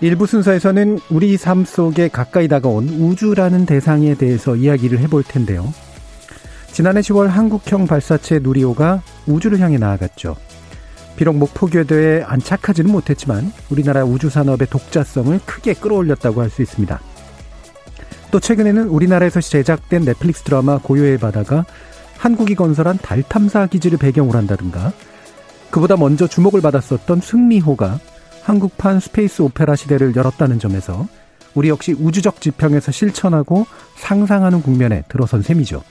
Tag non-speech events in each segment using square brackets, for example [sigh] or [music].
일부 순서에서는 우리 삶 속에 가까이 다가온 우주라는 대상에 대해서 이야기를 해볼 텐데요. 지난해 10월 한국형 발사체 누리호가 우주를 향해 나아갔죠. 비록 목표 궤도에 안착하지는 못했지만 우리나라 우주 산업의 독자성을 크게 끌어올렸다고 할 수 있습니다. 또 최근에는 우리나라에서 제작된 넷플릭스 드라마 고요의 바다가 한국이 건설한 달 탐사 기지를 배경으로 한다든가 그보다 먼저 주목을 받았었던 승리호가 한국판 space opera 시대를 열었다는 점에서 우리 역시 우주적 지평에서 실천하고 상상하는 국면에 들어선 셈이죠.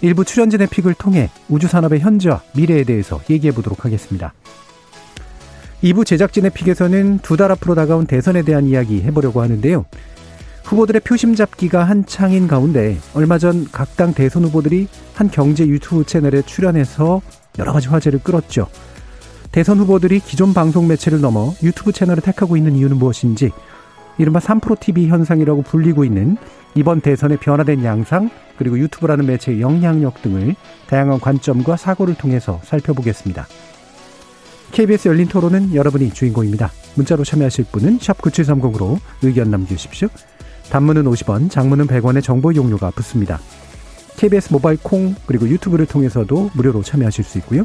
일부 출연진의 픽을 통해 우주산업의 현재와 미래에 대해서 얘기해 보도록 하겠습니다. 2부 제작진의 픽에서는 두 달 앞으로 다가온 대선에 대한 이야기 해보려고 하는데요. 후보들의 표심 잡기가 한창인 가운데 얼마 전 각 당 대선 후보들이 한 경제 유튜브 채널에 출연해서 여러 가지 화제를 끌었죠. 대선 후보들이 기존 방송 매체를 넘어 유튜브 채널을 택하고 있는 이유는 무엇인지 이른바 3프로TV 현상이라고 불리고 있는 이번 대선의 변화된 양상 그리고 유튜브라는 매체의 영향력 등을 다양한 관점과 사고를 통해서 살펴보겠습니다. KBS 열린 토론은 여러분이 주인공입니다. 문자로 참여하실 분은 9730으로 의견 남겨주십시오. 단문은 50원, 장문은 100원의 정보 이용료가 붙습니다. KBS 모바일 콩 그리고 유튜브를 통해서도 무료로 참여하실 수 있고요.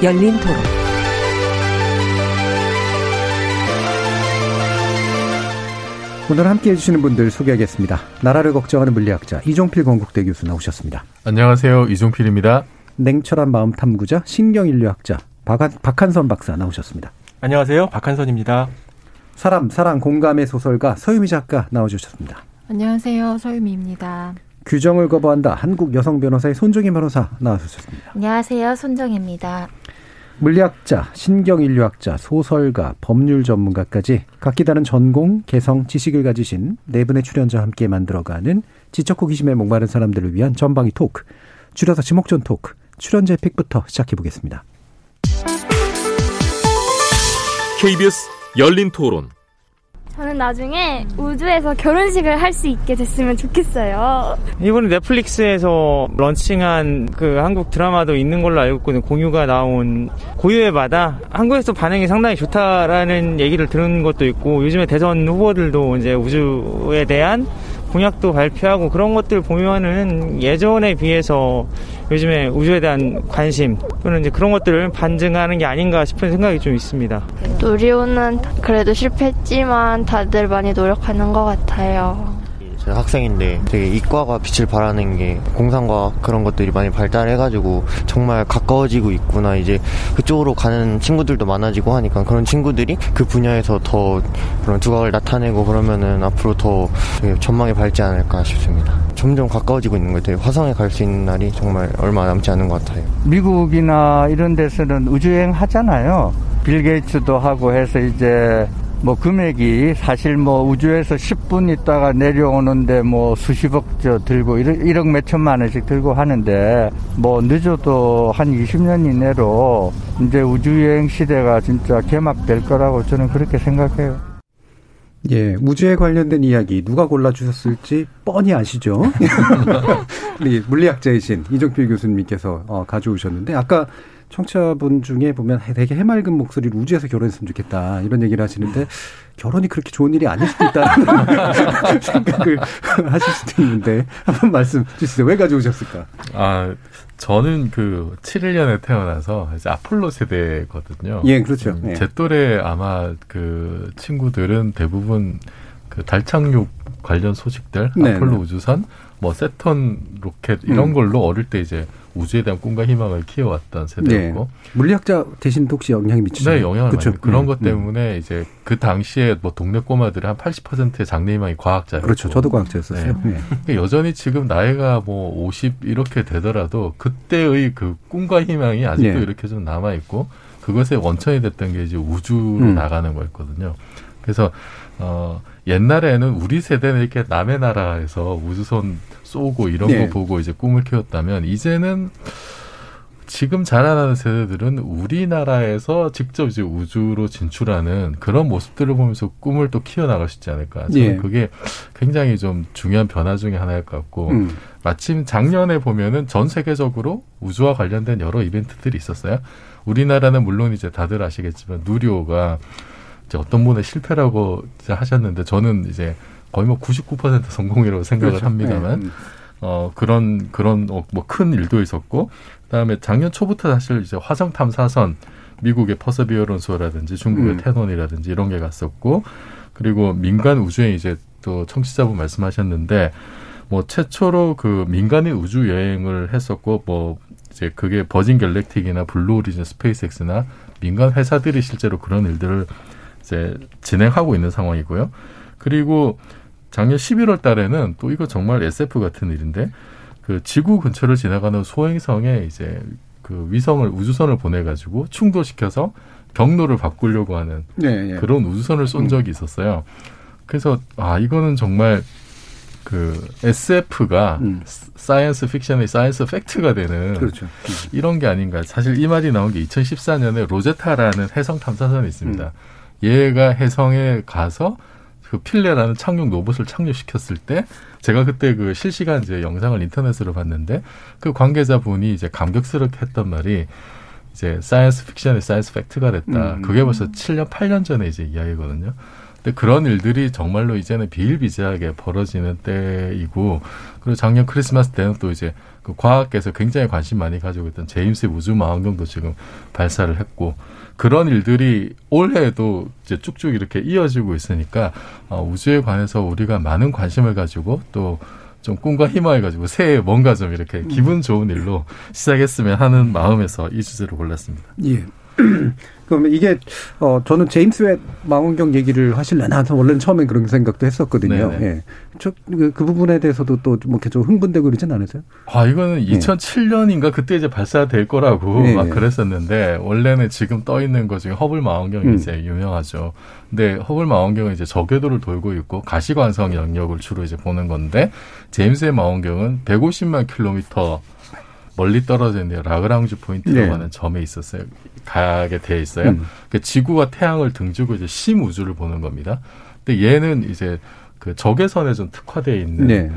열린 토론. 오늘 함께 해주시는 분들 소개하겠습니다. 나라를 걱정하는 물리학자 이종필 건국대 교수 나오셨습니다. 안녕하세요. 이종필입니다. 냉철한 마음 탐구자 신경인류학자 박한, 박한선 박사 나오셨습니다. 안녕하세요. 박한선입니다. 사람, 사랑, 공감의 소설가 서유미 작가 나오셨습니다. 안녕하세요. 서유미입니다. 규정을 거부한다. 한국 여성 변호사의 손정희 변호사 나와주셨습니다. 안녕하세요. 손정입니다. 물리학자, 신경인류학자, 소설가, 법률 전문가까지 각기 다른 전공, 개성, 지식을 가지신 네 분의 출연자와 함께 만들어가는 지적 호기심에 목마른 사람들을 위한 전방위 토크, 줄여서 지목전 토크, 출연자 픽부터 시작해 보겠습니다. KBS 열린 토론 저는 나중에 우주에서 결혼식을 할 수 있게 됐으면 좋겠어요. 이번에 넷플릭스에서 런칭한 그 한국 드라마도 있는 걸로 알고 있거든요. 공유가 나온 고유의 바다. 한국에서 반응이 상당히 좋다라는 얘기를 들은 것도 있고 요즘에 대선 후보들도 이제 우주에 대한 공약도 발표하고 그런 것들 보면은 예전에 비해서 요즘에 우주에 대한 관심 또는 이제 그런 것들을 반증하는 게 아닌가 싶은 생각이 좀 있습니다. 누리호는 그래도 실패했지만 다들 많이 노력하는 것 같아요. 저 학생인데 되게 이과가 빛을 발하는 게 공상과 그런 것들이 많이 발달해가지고 정말 가까워지고 있구나 이제 그쪽으로 가는 친구들도 많아지고 하니까 그런 친구들이 그 분야에서 더 그런 두각을 나타내고 그러면은 앞으로 더 전망이 밝지 않을까 싶습니다. 점점 가까워지고 있는 것 같아요. 화성에 갈 수 있는 날이 정말 얼마 남지 않은 것 같아요. 미국이나 이런 데서는 우주여행 하잖아요. 빌 게이츠도 하고 해서 이제 뭐 금액이 사실 뭐 우주에서 10분 있다가 내려오는데 뭐 수십억 저 들고 1억 몇 천만 원씩 들고 하는데 뭐 늦어도 한 20년 이내로 이제 우주여행 시대가 진짜 개막될 거라고 저는 그렇게 생각해요. 예, 우주에 관련된 이야기 누가 골라주셨을지 뻔히 아시죠? [laughs] 물리학자이신 이종필 교수님께서 어, 가져오셨는데 아까 청취자분 중에 보면 되게 해맑은 목소리로 우주에서 결혼했으면 좋겠다 이런 얘기를 하시는데 결혼이 그렇게 좋은 일이 아닐 수도 있다는 [laughs] 생각을 하실 수도 있는데 한번 말씀 주시죠. 왜 가져오셨을까? 아 저는 그 71년에 태어나서 이제 아폴로 세대거든요. 예, 그렇죠. 음, 예. 제 또래 아마 그 친구들은 대부분 그 달 착륙 관련 소식들, 네, 아폴로 네. 우주선, 뭐 세턴 로켓 이런 음. 걸로 어릴 때 이제 우주에 대한 꿈과 희망을 키워왔던 세대였고 네. 물리학자 대신 혹시 영향이 미치죠? 네, 영향을 그쵸? 많이 그런 음, 것 음. 때문에 이제 그 당시에 뭐 동네 꼬마들의 한 80%의 장래 희망이 과학자였고 그렇죠. 저도 과학자였었어요. 네. 그러니까 여전히 지금 나이가 뭐 50 이렇게 되더라도 그때의 그 꿈과 희망이 아직도 예. 이렇게 좀 남아 있고 그것의 원천이 됐던 게 이제 우주로 음. 나가는 거였거든요. 그래서 어 옛날에는 우리 세대는 이렇게 남의 나라에서 우주선 쏘고 이런 예. 거 보고 이제 꿈을 키웠다면 이제는 지금 자라나는 세대들은 우리나라에서 직접 이제 우주로 진출하는 그런 모습들을 보면서 꿈을 또 키워나갈 수 있지 않을까. 저는 예. 그게 굉장히 좀 중요한 변화 중에 하나일 것 같고, 음. 마침 작년에 보면은 전 세계적으로 우주와 관련된 여러 이벤트들이 있었어요. 우리나라는 물론 이제 다들 아시겠지만 누리호가 이제 어떤 분의 실패라고 하셨는데 저는 이제 거의 뭐 99% 성공이라고 생각을 그렇죠. 합니다만 네. 음. 어 그런 그런 뭐 큰 일도 있었고 그다음에 작년 초부터 사실 이제 화성 탐사선 미국의 Perseverance라든지 중국의 음. 톈원이라든지 이런 게 갔었고 그리고 민간 우주에 이제 또 청취자분 말씀하셨는데 뭐 최초로 그 민간인 우주 여행을 했었고 뭐 이제 그게 Virgin Galactic이나 Blue Origin SpaceX나 민간 회사들이 실제로 그런 일들을 이제 진행하고 있는 상황이고요. 그리고 작년 11월 달에는 또 이거 정말 SF 같은 일인데 그 지구 근처를 지나가는 소행성에 이제 그 위성을 우주선을 보내 가지고 충돌시켜서 경로를 바꾸려고 하는 네, 예. 그런 우주선을 쏜 적이 있었어요. 그래서 아 이거는 정말 그 SF가 science fiction이 science fact가 되는 그렇죠. 이런 게 아닌가. 사실 이 말이 나온 게 2014년에 로제타라는 혜성 탐사선이 있습니다. 얘가 혜성에 가서 그 필레라는 착륙 로봇을 착륙시켰을 때 제가 그때 그 실시간 이제 영상을 인터넷으로 봤는데 그 관계자분이 이제 감격스럽게 했던 말이 이제 science fiction이 science fact가 됐다. 음. 그게 벌써 7년, 8년 전에 이제 이야기거든요. 근데 그런 일들이 정말로 이제는 비일비재하게 벌어지는 때이고 그리고 작년 크리스마스 때는 또 이제 그 과학계에서 굉장히 관심 많이 가지고 있던 제임스 웹 우주 망원경도 지금 발사를 했고 그런 일들이 올해에도 이제 쭉쭉 이렇게 이어지고 있으니까 어, 우주에 관해서 우리가 많은 관심을 가지고 또 좀 꿈과 희망을 가지고 새해 뭔가 좀 이렇게 기분 좋은 일로 시작했으면 하는 마음에서 이 주제를 골랐습니다. 예. [clears throat] 그러면 이게 어 저는 제임스 웹 망원경 얘기를 하실려나 원래는 처음엔 그런 생각도 했었거든요. 네네. 예. 저그 그 부분에 대해서도 또뭐 좀 흥분되고 그러진 않으세요? 아, 이거는 2007년인가 그때 이제 발사될 거라고 네. 막 그랬었는데 원래는 지금 떠 있는 것 중에 허블 망원경이 음. 이제 유명하죠. 근데 허블 망원경은 이제 저궤도를 돌고 있고 가시광선 영역을 주로 이제 보는 건데 제임스 웹 망원경은 150만 킬로미터 멀리 떨어져 있는 라그랑주 포인트라고 네. 하는 점에 있었어요. 가게 돼 있어요. 음. 그 지구와 태양을 등지고 이제 심우주를 보는 겁니다. 근데 얘는 이제 그 적외선에 좀 특화되어 있는 네.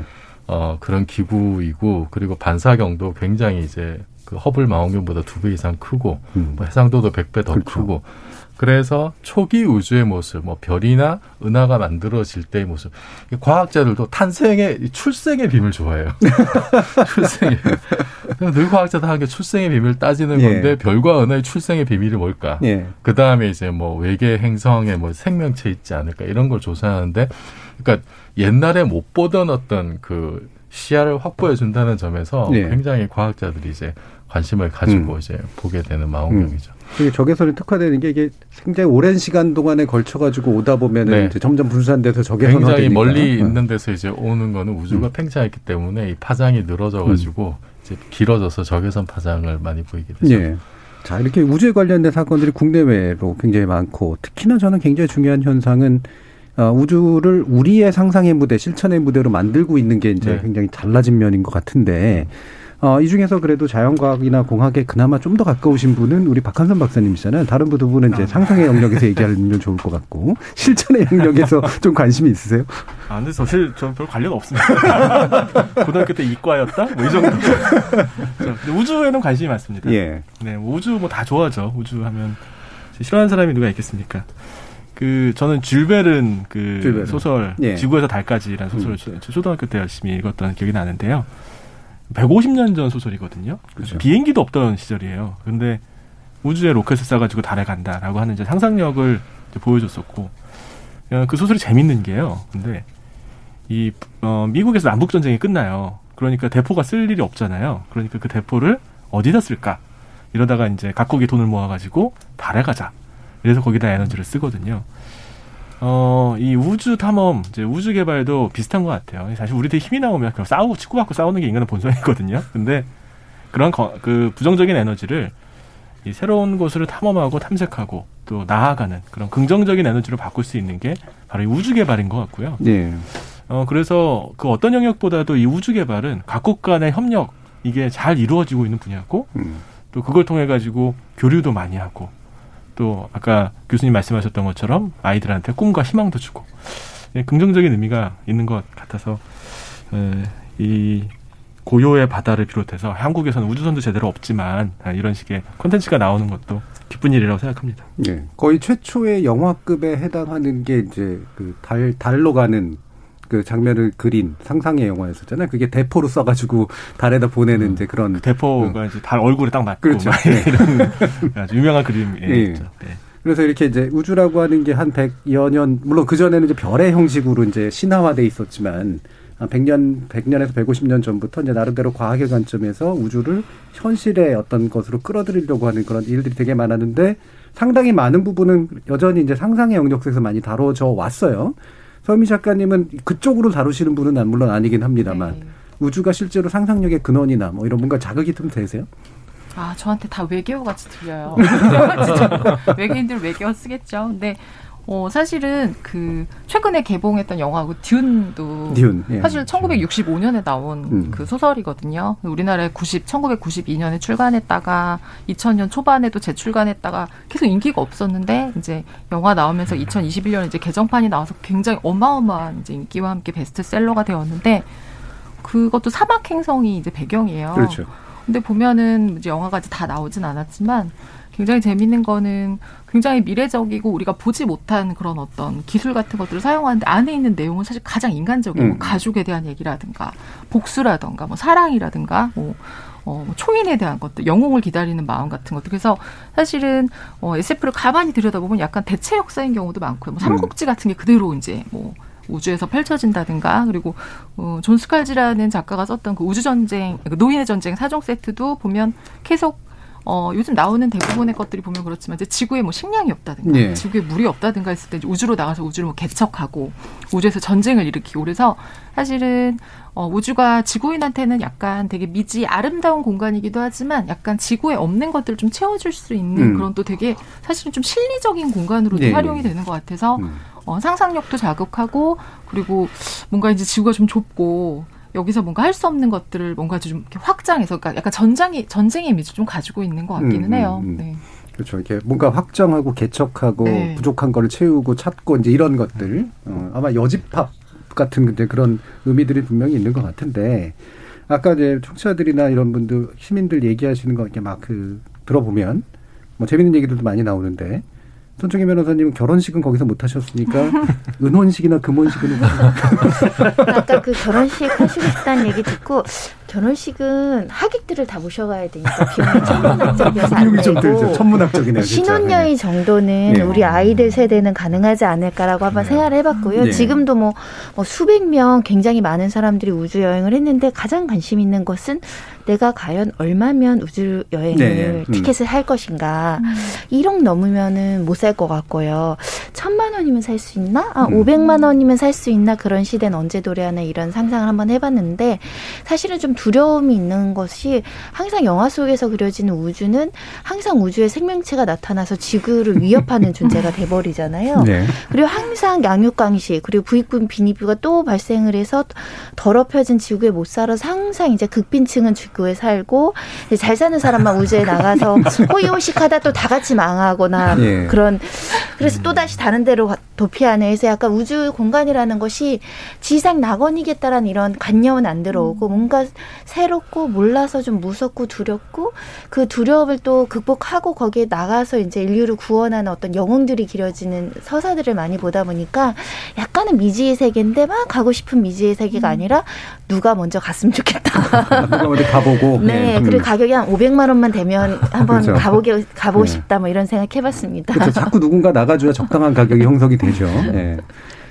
어, 그런 기구이고 그리고 반사경도 굉장히 이제 그 허블 망원경보다 두 배 이상 크고 음. 뭐 해상도도 100배 더 그렇죠. 그래서 초기 우주의 모습, 뭐 별이나 은하가 만들어질 때의 모습. 이 과학자들도 탄생의 이 출생의 비밀 좋아해요. [laughs] 출생의. 늘 과학자들 하는 게 출생의 비밀 따지는 예. 건데 별과 은하의 출생의 비밀이 뭘까? 예. 그 다음에 이제 뭐 외계 행성에 뭐 생명체 있지 않을까 이런 걸 조사하는데, 그러니까 옛날에 못 보던 어떤 그 시야를 확보해 준다는 점에서 예. 굉장히 과학자들이 이제 관심을 가지고 음. 이제 보게 되는 망원경이죠. 그게 적외선이 특화되는 게 이게 굉장히 오랜 시간 동안에 걸쳐 가지고 오다 보면은 네. 점점 분산돼서 적외선화 굉장히 되니까. 멀리 어. 있는 데서 이제 오는 거는 우주가 팽창했기 때문에 이 파장이 늘어져 가지고 이제 길어져서 적외선 파장을 많이 보이게 되죠. 예. 자, 이렇게 우주에 관련된 사건들이 국내외로 굉장히 많고 특히나 저는 굉장히 중요한 현상은 어, 우주를 우리의 상상의 무대, 실천의 무대로 만들고 있는 게 이제 네. 굉장히 달라진 면인 것 같은데 어, 이 중에서 그래도 자연과학이나 공학에 그나마 좀 더 가까우신 분은 우리 박한선 박사님이시잖아요. 다른 두 분은 이제 상상의 영역에서 얘기하면 좋을 것 같고 [laughs] 실천의 영역에서 좀 관심이 있으세요? 아, 근데 사실 저는 별 관련 없습니다. [laughs] 고등학교 때 이과였다? 뭐 이 정도. [laughs] 저, 근데 우주에는 관심이 많습니다. 예. 네, 뭐 우주 뭐 다 좋아하죠. 우주 하면 싫어하는 사람이 누가 있겠습니까? 그 저는 줄베른 그 줄 베른. 소설 예. 지구에서 달까지라는 소설을 초- 초등학교 때 열심히 읽었던 기억이 나는데요. 150년 전 소설이거든요. 그렇죠. 비행기도 없던 시절이에요. 근데 우주에 로켓을 쏴가지고 달에 간다라고 하는 이제 상상력을 이제 보여줬었고 어, 그 소설이 재밌는 게요. 근데 이 어, 미국에서 남북 전쟁이 끝나요. 그러니까 대포가 쓸 일이 없잖아요. 그러니까 그 대포를 어디다 쓸까? 이러다가 이제 각국이 돈을 모아가지고 달에 가자. 그래서 거기다 에너지를 쓰거든요. 어, 이 우주 탐험, 이제 우주 개발도 비슷한 것 같아요. 사실 우리들 힘이 나오면 그냥 싸우고 치고 받고 싸우는 게 인간의 본성이거든요. 근데 그런 거, 그 부정적인 에너지를 이 새로운 곳을 탐험하고 탐색하고 또 나아가는 그런 긍정적인 에너지로 바꿀 수 있는 게 바로 이 우주 개발인 것 같고요. 네. 어, 그래서 그 어떤 영역보다도 이 우주 개발은 각국 간의 협력 이게 잘 이루어지고 있는 분야고 음. 또 그걸 통해 가지고 교류도 많이 하고 또 아까 교수님 말씀하셨던 것처럼 아이들한테 꿈과 희망도 주고 예, 긍정적인 의미가 있는 것 같아서 에, 이 고요의 바다를 비롯해서 한국에서는 우주선도 제대로 없지만 아, 이런 식의 콘텐츠가 나오는 것도 기쁜 일이라고 생각합니다. 예. 거의 최초의 영화급에 해당하는 게 이제 그 달, 달로 가는 그 장면을 그린 상상의 영화였었잖아요. 그게 대포로 쏴가지고 달에다 보내는 이제 그런. 대포가 이제 달 얼굴에 딱 맞고 그렇죠. 막 네. [laughs] 이런 유명한 그림이었죠. 예. 네. 그래서 이렇게 이제 우주라고 하는 게 한 100여 년, 물론 그 전에는 이제 별의 형식으로 이제 신화화돼 있었지만, 한 100년, 100년에서 150년 전부터 이제 나름대로 과학의 관점에서 우주를 현실의 어떤 것으로 끌어들이려고 하는 그런 일들이 되게 많았는데, 상당히 많은 부분은 여전히 이제 상상의 영역 속에서 많이 다뤄져 왔어요. 서미 작가님은 그쪽으로 다루시는 분은 난 물론 아니긴 합니다만, 우주가 실제로 상상력의 근원이나 뭐 이런 뭔가 자극이 좀 되세요? 아, 저한테 다 외계어 같이 들려요. [laughs] [laughs] 외계인들 외계어 쓰겠죠. 근데 어, 사실은 그 최근에 개봉했던 영화고 듀운도 듀운, 예. 사실 1965년에 나온 음. 그 소설이거든요. 우리나라에 90 1992년에 출간했다가 2000년 초반에도 재출간했다가 계속 인기가 없었는데 이제 영화 나오면서 2021년에 이제 개정판이 나와서 굉장히 어마어마한 이제 인기와 함께 베스트셀러가 되었는데 그것도 사막 행성이 이제 배경이에요. 그렇죠. 근데 보면은 이제 영화가 이제 다 나오진 않았지만 굉장히 재밌는 거는 굉장히 미래적이고 우리가 보지 못한 그런 어떤 기술 같은 것들을 사용하는데 안에 있는 내용은 사실 가장 인간적이고 음. 가족에 대한 얘기라든가 복수라든가 뭐 사랑이라든가 뭐 어, 뭐 초인에 대한 것들, 영웅을 기다리는 마음 같은 것들. 그래서 사실은 어, SF를 가만히 들여다보면 약간 대체 역사인 경우도 많고요. 뭐 삼국지 같은 게 그대로 이제 뭐 우주에서 펼쳐진다든가 그리고 어, 존 스칼지라는 작가가 썼던 그 우주 전쟁, 그 노인의 전쟁 사종 세트도 보면 계속 어, 요즘 나오는 대부분의 것들이 보면 그렇지만 이제 지구에 뭐 식량이 없다든가 예. 지구에 물이 없다든가 했을 때 우주로 나가서 우주를 뭐 개척하고 우주에서 전쟁을 일으키고 그래서 사실은 어, 우주가 지구인한테는 약간 되게 미지 아름다운 공간이기도 하지만 약간 지구에 없는 것들을 좀 채워줄 수 있는 음. 그런 또 되게 사실은 좀 실리적인 공간으로도 네, 활용이 네. 되는 것 같아서 음. 어, 상상력도 자극하고 그리고 뭔가 이제 지구가 좀 좁고 여기서 뭔가 할 수 없는 것들을 뭔가 좀 이렇게 확장해서 그러니까 약간 전장이 전쟁의 이미지 좀 가지고 있는 것 같기는 음, 해요. 음, 음. 네. 그렇죠. 이렇게 뭔가 확장하고 개척하고 네. 부족한 거를 채우고 찾고 이제 이런 것들 어, 아마 여집합 같은 이제 그런 의미들이 분명히 있는 것 같은데 아까 이제 청취자들이나 이런 분들 시민들 얘기하시는 거 이렇게 막 그 들어보면 뭐 재밌는 얘기들도 많이 나오는데 손정희 변호사님은 결혼식은 거기서 못 하셨으니까 [laughs] 은혼식이나 금혼식은 아까 그 결혼식 하시고 싶다는 얘기 듣고 결혼식은 하객들을 다 모셔가야 되니까 비용이 [laughs] 천문학적이어서 안 비용이 좀 되고 들죠. 천문학적이네요. 신혼여행 정도는 네. 우리 아이들 세대는 가능하지 않을까라고 한번 생각을 해봤고요. 네. 지금도 뭐, 뭐 수백 명 굉장히 많은 사람들이 우주 여행을 했는데 가장 관심 있는 것은 내가 과연 얼마면 우주 여행을 네. 음. 티켓을 할 것인가. 1억 넘으면은 못 살 것 같고요. 천만 원이면 살 수 있나? 아, 음. 500만 원이면 살 수 있나? 그런 시대는 언제 도래하나 이런 상상을 한번 해봤는데 사실은 좀 두려움이 있는 것이 항상 영화 속에서 그려지는 우주는 항상 우주에 생명체가 나타나서 지구를 위협하는 존재가 [laughs] 돼버리잖아요. 네. 그리고 항상 양육강식 그리고 부익분 빈입부가 또 발생을 해서 더럽혀진 지구에 못 살아서 항상 이제 극빈층은 지구에 살고 잘 사는 사람만 우주에 [laughs] 나가서 호의호식하다 또 다 같이 망하거나 예. 그런 그래서 또 다시 다른 데로 가- 도피하는 그래서 약간 우주 공간이라는 것이 지상 낙원이겠다라는 이런 관념은 안 들어오고 뭔가 새롭고 몰라서 좀 무섭고 두렵고 그 두려움을 또 극복하고 거기에 나가서 이제 인류를 구원하는 어떤 영웅들이 그려지는 서사들을 많이 보다 보니까 약간은 미지의 세계인데 막 가고 싶은 미지의 세계가 아니라 누가 먼저 갔으면 좋겠다. [laughs] 누가 어디 가보고 [laughs] 네, 음. 그리고 가격이 한 500만 원만 되면 한번 그렇죠. 가보게 가보고 네. 싶다 뭐 이런 생각 해봤습니다. 그렇죠. 자꾸 누군가 나가줘야 적당한 가격이 형성이 되죠. 예.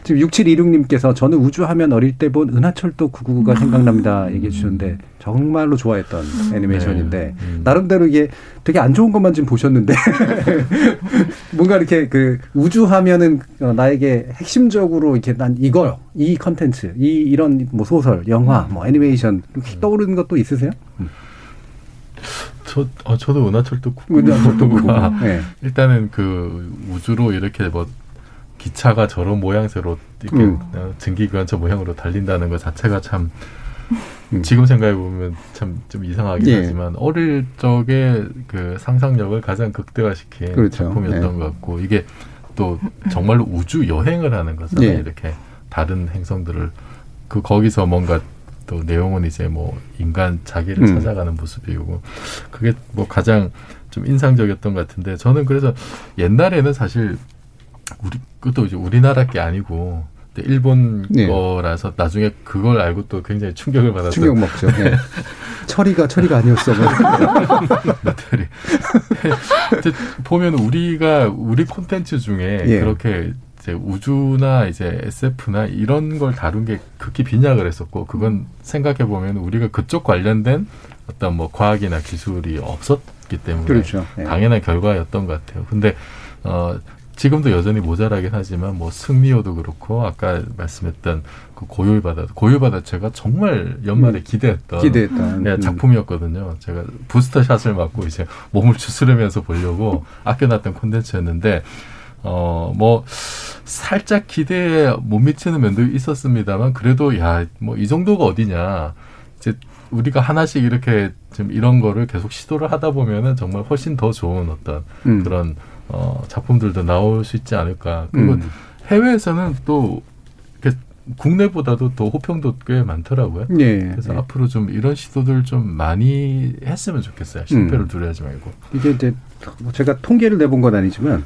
지금 6726님께서 저는 우주하면 어릴 때 본 은하철도 999가 생각납니다. 얘기해 주셨는데 정말로 좋아했던 애니메이션인데 네. 음. 나름대로 이게 되게 안 좋은 것만 지금 보셨는데 [laughs] 뭔가 이렇게 그 우주하면은 어, 나에게 핵심적으로 이렇게 난 이거 이 컨텐츠 이 이런 뭐 소설 영화 뭐 애니메이션 이렇게 떠오르는 것도 있으세요? 저, 어, 저도 은하철도 은하철도 999가 999. [laughs] 네. 일단은 그 우주로 이렇게 뭐 기차가 저런 모양새로 이렇게 음. 어, 증기기관차 모양으로 달린다는 것 자체가 참 음. 지금 생각해 보면 참 좀 이상하긴 예. 하지만 어릴 적에 그 상상력을 가장 극대화시킨 그렇죠. 작품이었던 예. 것 같고 이게 또 정말로 우주 여행을 하는 거잖아요. 예. 이렇게 다른 행성들을 그 거기서 뭔가 또 내용은 이제 뭐 인간 자기를 음. 찾아가는 모습이고 그게 뭐 가장 좀 인상적이었던 것 같은데 저는 그래서 옛날에는 사실 우리 그것도 이제 우리나라 게 아니고 일본 예. 거라서 나중에 그걸 알고 또 굉장히 충격을 받았어요. 충격 먹죠. 예. 처리가 처리가 아니었어. 배터리. 이제 보면 우리가 우리 콘텐츠 중에 예. 그렇게 이제 우주나 이제 SF나 이런 걸 다룬 게 극히 빈약을 했었고 그건 생각해 보면 우리가 그쪽 관련된 어떤 뭐 과학이나 기술이 없었기 때문에 그렇죠. 예. 당연한 결과였던 것 같아요. 근데 어 지금도 여전히 모자라긴 하지만 뭐 승리호도 그렇고 아까 말씀했던 그 고요의 바다 고요의 바다 제가 정말 연말에 음. 기대했던 기대했던. 네, 음. 작품이었거든요. 제가 부스터 샷을 맞고 이제 몸을 추스르면서 보려고 [laughs] 아껴놨던 콘텐츠였는데 어 뭐 살짝 기대에 못 미치는 면도 있었습니다만 그래도 야 뭐 이 정도가 어디냐 이제 우리가 하나씩 이렇게 좀 이런 거를 계속 시도를 하다 보면은 정말 훨씬 더 좋은 어떤 음. 그런 어 작품들도 나올 수 있지 않을까. 그리고 음. 해외에서는 또 국내보다도 더 호평도 꽤 많더라고요. 예. 그래서 예. 앞으로 좀 이런 시도들 좀 많이 했으면 좋겠어요. 실패를 음. 두려워하지 말고. 이게 이제 제가 통계를 내본 건 아니지만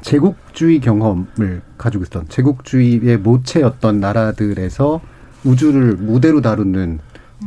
제국주의 경험을 가지고 있던 제국주의의 모체였던 나라들에서 우주를 무대로 다루는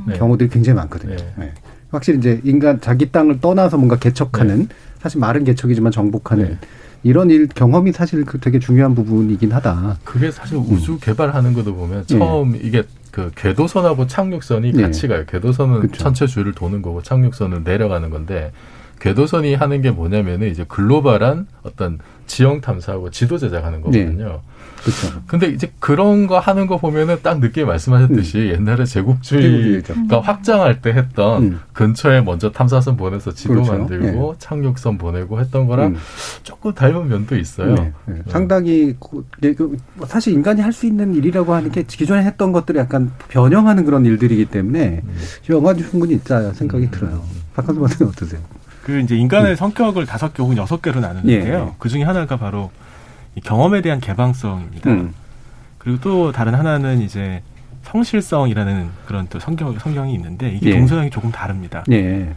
네. 경우들이 굉장히 많거든요. 네. 네. 확실히 이제 인간 자기 땅을 떠나서 뭔가 개척하는 사실 말은 개척이지만 정복하는 네. 이런 일 경험이 사실 그 되게 중요한 부분이긴 하다. 그게 사실 우주 개발하는 것도 보면 음. 예. 처음 이게 그 궤도선하고 착륙선이 네. 같이 가요. 궤도선은 그쵸. 전체 주위를 도는 거고 착륙선은 내려가는 건데 궤도선이 하는 게 뭐냐면은 이제 글로벌한 어떤 지형 탐사하고 지도 제작하는 거거든요. 그렇죠. 근데 이제 그런 거 하는 거 보면은 딱 늦게 말씀하셨듯이 옛날에 제국주의가 제국주의죠. 확장할 때 했던 음. 근처에 먼저 탐사선 보내서 지도 그렇죠. 만들고 착륙선 보내고 했던 거랑 음. 조금 닮은 면도 있어요. 네, 네. 상당히 고- 이게 그 사실 인간이 할 수 있는 일이라고 하는 게 기존에 했던 것들을 약간 변형하는 그런 일들이기 때문에 음. 영화도 충분히 있다 생각이 들어요. 박한수 박사님 어떠세요? 그 이제 인간의 성격을 다섯 개 혹은 여섯 개로 나누는데요. 예. 그 중에 하나가 바로 이 경험에 대한 개방성입니다. 음. 그리고 또 다른 하나는 이제 성실성이라는 그런 또 성경 성경이 있는데 이게 예. 동서양이 조금 다릅니다. 예.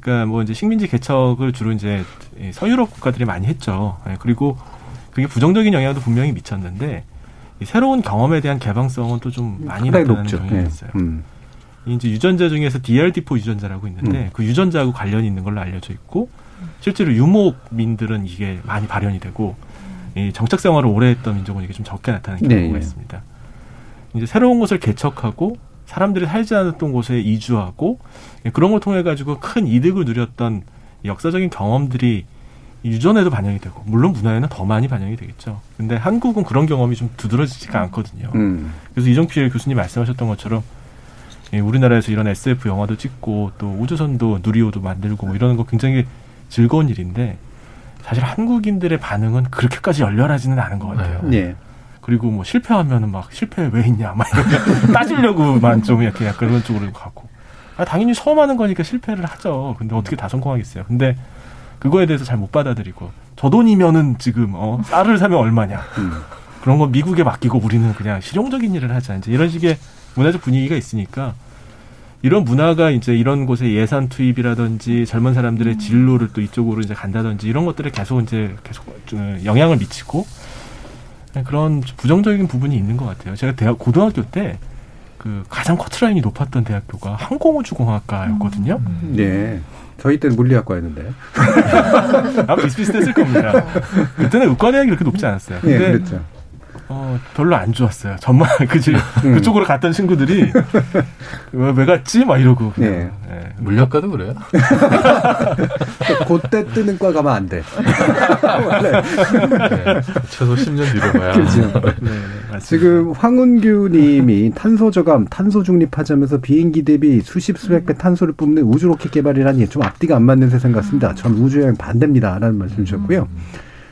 그러니까 뭐 이제 식민지 개척을 주로 이제 이 서유럽 국가들이 많이 했죠. 예, 그리고 그게 부정적인 영향도 분명히 미쳤는데 이 새로운 경험에 대한 개방성은 또 좀 많이 나타나는. 경향이 예. 있어요. 음. 이 이제 유전자 중에서 DRD4 유전자라고 있는데 음. 그 유전자하고 관련이 있는 걸로 알려져 있고 실제로 유목민들은 이게 많이 발현이 되고 이 정착 생활을 오래 했던 민족은 이게 좀 적게 나타나는 네, 경우가 예. 있습니다. 이제 새로운 곳을 개척하고 사람들이 살지 않았던 곳에 이주하고 예, 그런 걸 통해 가지고 큰 이득을 누렸던 이 역사적인 경험들이 이 유전에도 반영이 되고 물론 문화에는 더 많이 반영이 되겠죠. 근데 한국은 그런 경험이 좀 두드러지지가 않거든요. 음. 그래서 이정필 교수님 말씀하셨던 것처럼 예, 우리나라에서 이런 SF 영화도 찍고 또 우주선도 누리호도 만들고 뭐 이러는 거 굉장히 즐거운 일인데 사실 한국인들의 반응은 그렇게까지 열렬하지는 않은 것 같아요. 예. 그리고 뭐 실패하면은 막 실패 왜 있냐 막 이렇게 [laughs] 따지려고만 좀 이렇게 약간 그런 쪽으로 가고 아, 당연히 처음 하는 거니까 실패를 하죠. 근데 어떻게 다 성공하겠어요. 근데 그거에 대해서 잘 못 받아들이고 저 돈이면은 지금 어 쌀을 사면 얼마냐 음. 그런 거 미국에 맡기고 우리는 그냥 실용적인 일을 하자 이제 이런 식의 문화적 분위기가 있으니까 이런 문화가 이제 이런 곳에 예산 투입이라든지 젊은 사람들의 진로를 또 이쪽으로 이제 간다든지 이런 것들에 계속 이제 계속 좀 영향을 미치고 그런 부정적인 부분이 있는 것 같아요. 제가 대학 고등학교 때 그 가장 커트라인이 높았던 대학교가 항공우주공학과였거든요. 네. 저희 때는 물리학과였는데. [laughs] 아마 비슷비슷했을 겁니다. 그때는 의과대학이 그렇게 높지 않았어요. 예, 근데 그렇죠. 어, 별로 안 좋았어요. 정말 [laughs] 그지 음. 그쪽으로 갔던 친구들이 왜, 왜 갔지? 막 이러고 그냥. 예. 예. 물리학과도 그래요? [laughs] 그때 뜨는 과 가면 안 돼. 네, 최소 10년 뒤로 가야. 그죠. 네, 맞습니다. 지금 황운규 님이 탄소 저감, 탄소 중립하자면서 비행기 대비 수십 수백 배 탄소를 뿜는 우주 로켓 개발이라니 좀 앞뒤가 안 맞는 세상 같습니다. 전 우주여행 반대입니다. 라는 말씀 주셨고요.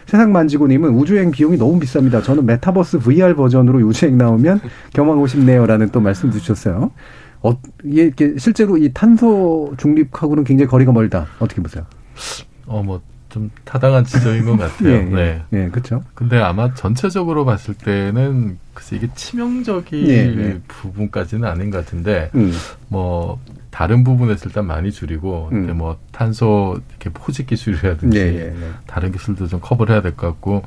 세상 만지고 님은 우주여행 비용이 너무 비쌉니다. 저는 메타버스 VR 버전으로 우주여행 나오면 경험하고 싶네요. 라는 또 말씀 주셨어요. 어, 이게 이렇게 실제로 이 탄소 중립하고는 굉장히 거리가 멀다. 어떻게 보세요? 어, 뭐, 좀 타당한 지적인 것 같아요. [laughs] 예, 예. 네. 예, 그렇죠. 근데 아마 전체적으로 봤을 때는 글쎄 이게 치명적인 예, 예. 부분까지는 아닌 것 같은데 음. 뭐 다른 부분에서 일단 많이 줄이고 음. 근데 뭐 탄소 이렇게 포집 기술이라든지 예, 예, 예. 다른 기술도 좀 커버를 해야 될 것 같고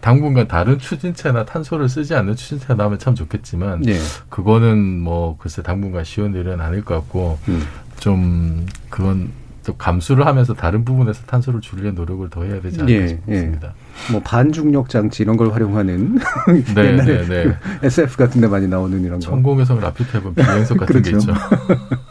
당분간 다른 추진체나 탄소를 쓰지 않는 추진체가 나오면 참 좋겠지만 예. 그거는 뭐 글쎄 당분간 쉬운 일은 아닐 것 같고 음. 좀 그건 또 감수를 하면서 다른 부분에서 탄소를 줄이려 노력을 더 해야 되지 않을까 예, 싶습니다. 뭐 반중력 장치 이런 걸 활용하는 [laughs] 네, 옛날에 네, 네. 그 SF 같은 데 많이 나오는 이런 거. 천공에서 해본 비행석 같은 게 그렇죠. 있죠. [laughs]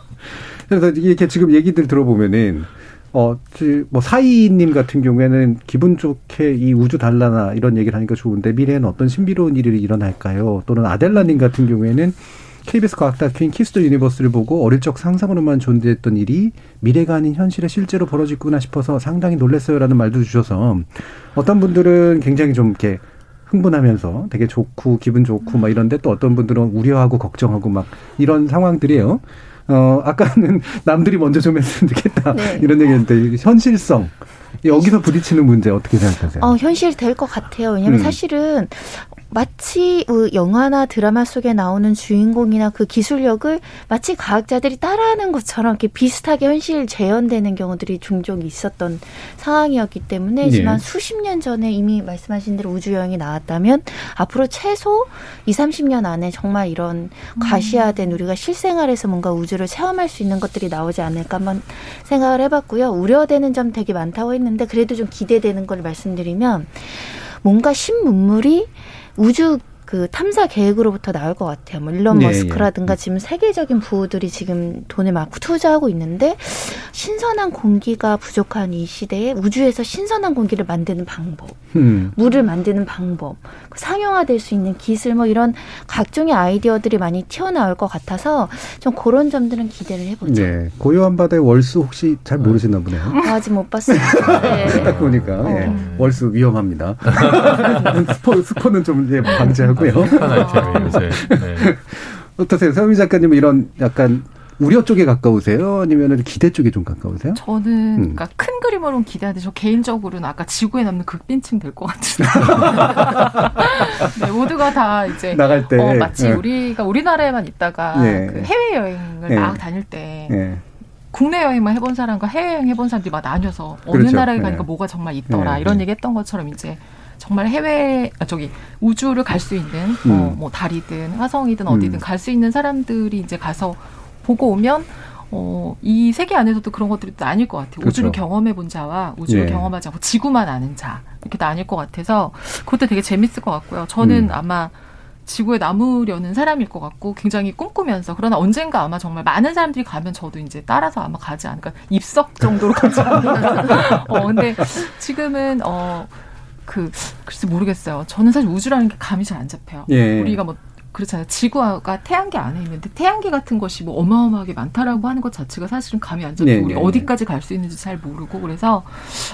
그래서 이렇게 지금 얘기들 들어보면은 어, 그뭐 사이님 같은 경우에는 기분 좋게 이 우주 달라나 이런 얘기를 하니까 좋은데 미래에는 어떤 신비로운 일이 일어날까요? 또는 아델라님 같은 경우에는 KBS 과학 다큐인 Kiss the Universe를 보고 어릴 적 상상으로만 존재했던 일이 미래가 아닌 현실에 실제로 벌어지구나 싶어서 상당히 놀랐어요라는 말도 주셔서 어떤 분들은 굉장히 좀 이렇게 흥분하면서 되게 좋고 기분 좋고 막 이런데 또 어떤 분들은 우려하고 걱정하고 막 이런 상황들이에요. 어, 아까는 [laughs] 남들이 먼저 좀 했으면 좋겠다. 네. 이런 얘기 했는데 현실성. 여기서 부딪히는 문제 어떻게 생각하세요? 어, 현실 될 것 같아요. 왜냐면 음. 사실은 마치 그 영화나 드라마 속에 나오는 주인공이나 그 기술력을 마치 과학자들이 따라하는 것처럼 이렇게 비슷하게 현실 재현되는 경우들이 종종 있었던 상황이었기 때문에 예. 지만 수십 년 전에 이미 말씀하신 대로 우주 여행이 나왔다면 앞으로 최소 2, 30년 안에 정말 이런 과시화된 우리가 실생활에서 뭔가 우주를 체험할 수 있는 것들이 나오지 않을까 한번 생각을 해봤고요. 우려되는 점 되게 많다고 했는데 그래도 좀 기대되는 걸 말씀드리면 뭔가 신문물이 우주 그 탐사 계획으로부터 나올 것 같아요. 뭐 일론 예, 머스크라든가 지금 세계적인 부호들이 지금 돈을 막 투자하고 있는데 신선한 공기가 부족한 이 시대에 우주에서 신선한 공기를 만드는 방법, 음. 물을 만드는 방법, 그 상용화될 수 있는 기술 뭐 이런 각종의 아이디어들이 많이 튀어나올 것 같아서 좀 그런 점들은 기대를 해보죠. 네. 고요한 바다의 월수 혹시 잘 모르시나 보네요. 아, 아직 못 봤어요. [laughs] 네. 딱 보니까 예. 어. 월수 위험합니다. [laughs] 스포 스포는 좀 예, 방지하고 요. 한 아이템이 요새. 네. [laughs] 어떠세요, 서미 작가님은 이런 약간 우려 쪽에 가까우세요? 아니면 기대 쪽에 좀 가까우세요? 저는 음. 그러니까 큰 그림으로는 기대하는데 저 개인적으로는 아까 지구에 남는 극빈층 될 것 같은데 [laughs] [laughs] 네, 모두가 다 이제 나갈 때. 어, 마치 예. 우리가 우리나라에만 있다가 예. 그 해외 여행을 예. 막 다닐 때 예. 국내 여행만 해본 사람과 해외 여행 해본 사람들이 막 나뉘어서 어느 그렇죠. 나라에 가니까 예. 뭐가 정말 있더라 예. 이런 얘기 했던 것처럼 이제 정말 해외 아, 저기 우주를 갈 수 있는 어, 음. 뭐 달이든 화성이든 어디든 음. 갈수 있는 사람들이 이제 가서 보고 오면 어, 이 세계 안에서도 그런 것들이 또 나뉠 것 같아요. 그렇죠. 우주를 경험해 본 자와 우주를 예. 경험하지 않고 지구만 아는 자 이렇게 나뉠 것 같아서 그것도 되게 재밌을 것 같고요. 저는 음. 아마 지구에 남으려는 사람일 것 같고 굉장히 꿈꾸면서 그러나 언젠가 아마 정말 많은 사람들이 가면 저도 이제 따라서 아마 가지 않을까 입석 정도로 [laughs] 가지 않을까. 어 근데 지금은 어 그 글쎄 모르겠어요. 저는 사실 우주라는 게 감이 잘 안 잡혀요. 예. 우리가 뭐 그렇잖아요. 지구가 태양계 안에 있는데 태양계 같은 것이 뭐 어마어마하게 많다라고 하는 것 자체가 사실은 감이 안 잡히고 네, 우리 네, 어디까지 갈 수 있는지 잘 모르고 그래서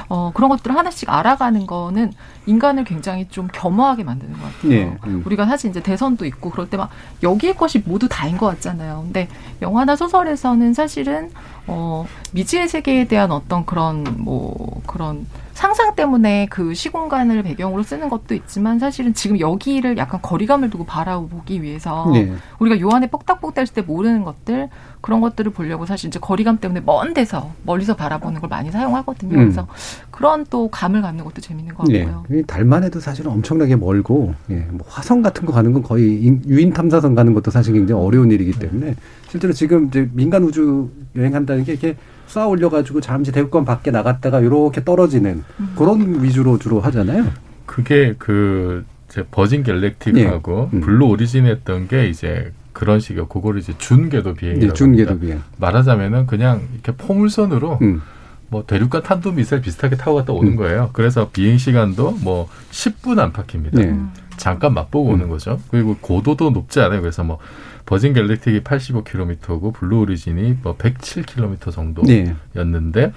어 그런 것들을 하나씩 알아가는 거는 인간을 굉장히 좀 겸허하게 만드는 것 같아요. 예. 음. 우리가 사실 이제 대선도 있고 그럴 때 막 여기의 것이 모두 다인 것 같잖아요. 근데 영화나 소설에서는 사실은 어 미지의 세계에 대한 어떤 그런 뭐 그런 상상 때문에 그 시공간을 배경으로 쓰는 것도 있지만 사실은 지금 여기를 약간 거리감을 두고 바라보기 위해서 네. 우리가 요 안에 뻑딱뻑 될때 모르는 것들 그런 것들을 보려고 사실 이제 거리감 때문에 먼 데서 멀리서 바라보는 걸 많이 사용하거든요. 음. 그래서 그런 또 감을 갖는 것도 재밌는 것 예. 같고요. 이 달만 해도 사실은 엄청나게 멀고, 예. 뭐 화성 같은 거 가는 건 거의 인- 유인 탐사선 가는 것도 사실 굉장히 어려운 일이기 때문에 실제로 지금 이제 민간 우주 여행한다는 게 이렇게 쌓아 올려가지고 잠시 대구권 밖에 나갔다가 이렇게 떨어지는 그런 위주로 주로 하잖아요. 그게 그 이제 Virgin Galactic하고 예. 음. Blue Origin 했던 게 이제 그런 식이요. 그거를 이제 준궤도 비행이라고 예, 준궤도. 비행. 말하자면은 그냥 이렇게 포물선으로 음. 뭐 대륙간 탄도 미사일 비슷하게 타고 갔다 오는 거예요. 그래서 비행 시간도 뭐 10분 안팎입니다. 네. 잠깐 맛보고 오는 거죠. 그리고 고도도 높지 않아요. 그래서 뭐 Virgin Galactic이 85km고 Blue Origin이 뭐 107km 네. 정도였는데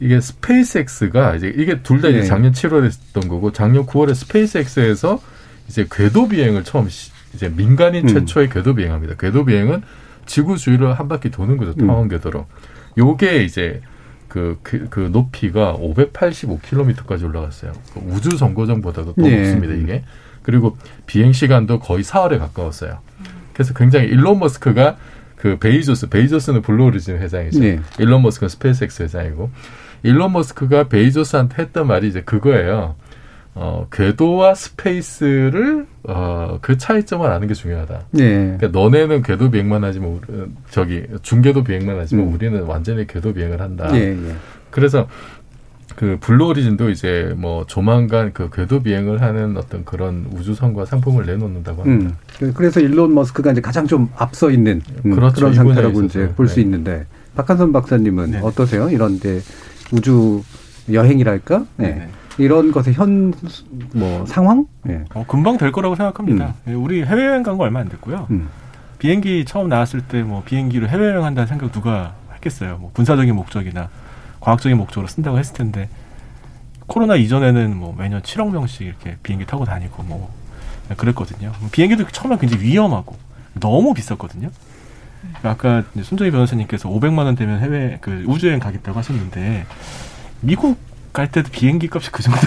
이게 SpaceX가 이제 이게 둘다 네. 이제 작년 7월에 했던 거고 작년 9월에 SpaceX에서 이제 궤도 비행을 처음 시- 이제 민간인 음. 최초의 궤도 비행합니다. 궤도 비행은 지구 주위를 한 바퀴 도는 거죠. 음. 타원 궤도로. 요게 이제 그, 그, 그 높이가 585km까지 올라갔어요. 그 우주 정거장보다도 더 네. 높습니다, 이게. 그리고 비행 시간도 거의 사흘에 가까웠어요. 그래서 굉장히 일론 머스크가 그 베이조스, 베이조스는 블루 오리진 회장이죠. 네. 일론 머스크는 스페이스X 회장이고 일론 머스크가 베이조스한테 했던 말이 이제 그거예요. 어, 궤도와 스페이스를 어, 그 차이점을 아는 게 중요하다. 네. 그러니까 너네는 궤도 비행만 하지만 우리- 저기 중궤도 비행만 하지만 음. 우리는 완전히 궤도 비행을 한다. 예, 예. 그래서 그 블루 오리진도 이제 뭐 조만간 그 궤도 비행을 하는 어떤 그런 우주선과 상품을 내놓는다고 합니다. 음. 그래서 일론 머스크가 이제 가장 좀 앞서 있는 음, 그렇죠. 그런 이 상태라고 이제 있어서. 볼수 네. 있는데 박한선 박사님은 네. 어떠세요? 이런데 우주 여행이랄까? 네. 네. 이런 것의 현 뭐 상황? 네. 어, 금방 될 거라고 생각합니다. 예, 우리 해외여행 간 거 얼마 안 됐고요. 음. 비행기 처음 나왔을 때 뭐 비행기로 해외여행 한다는 생각 누가 했겠어요. 뭐 군사적인 목적이나 과학적인 목적으로 쓴다고 했을 텐데 코로나 이전에는 뭐 매년 7억 명씩 이렇게 비행기 타고 다니고 뭐 그랬거든요. 비행기도 처음에 굉장히 위험하고 너무 비쌌거든요. 아까 손정희 변호사님께서 500만 원 되면 해외 그 우주여행 가겠다고 하셨는데 미국 갈 때도 비행기 값이 그 정도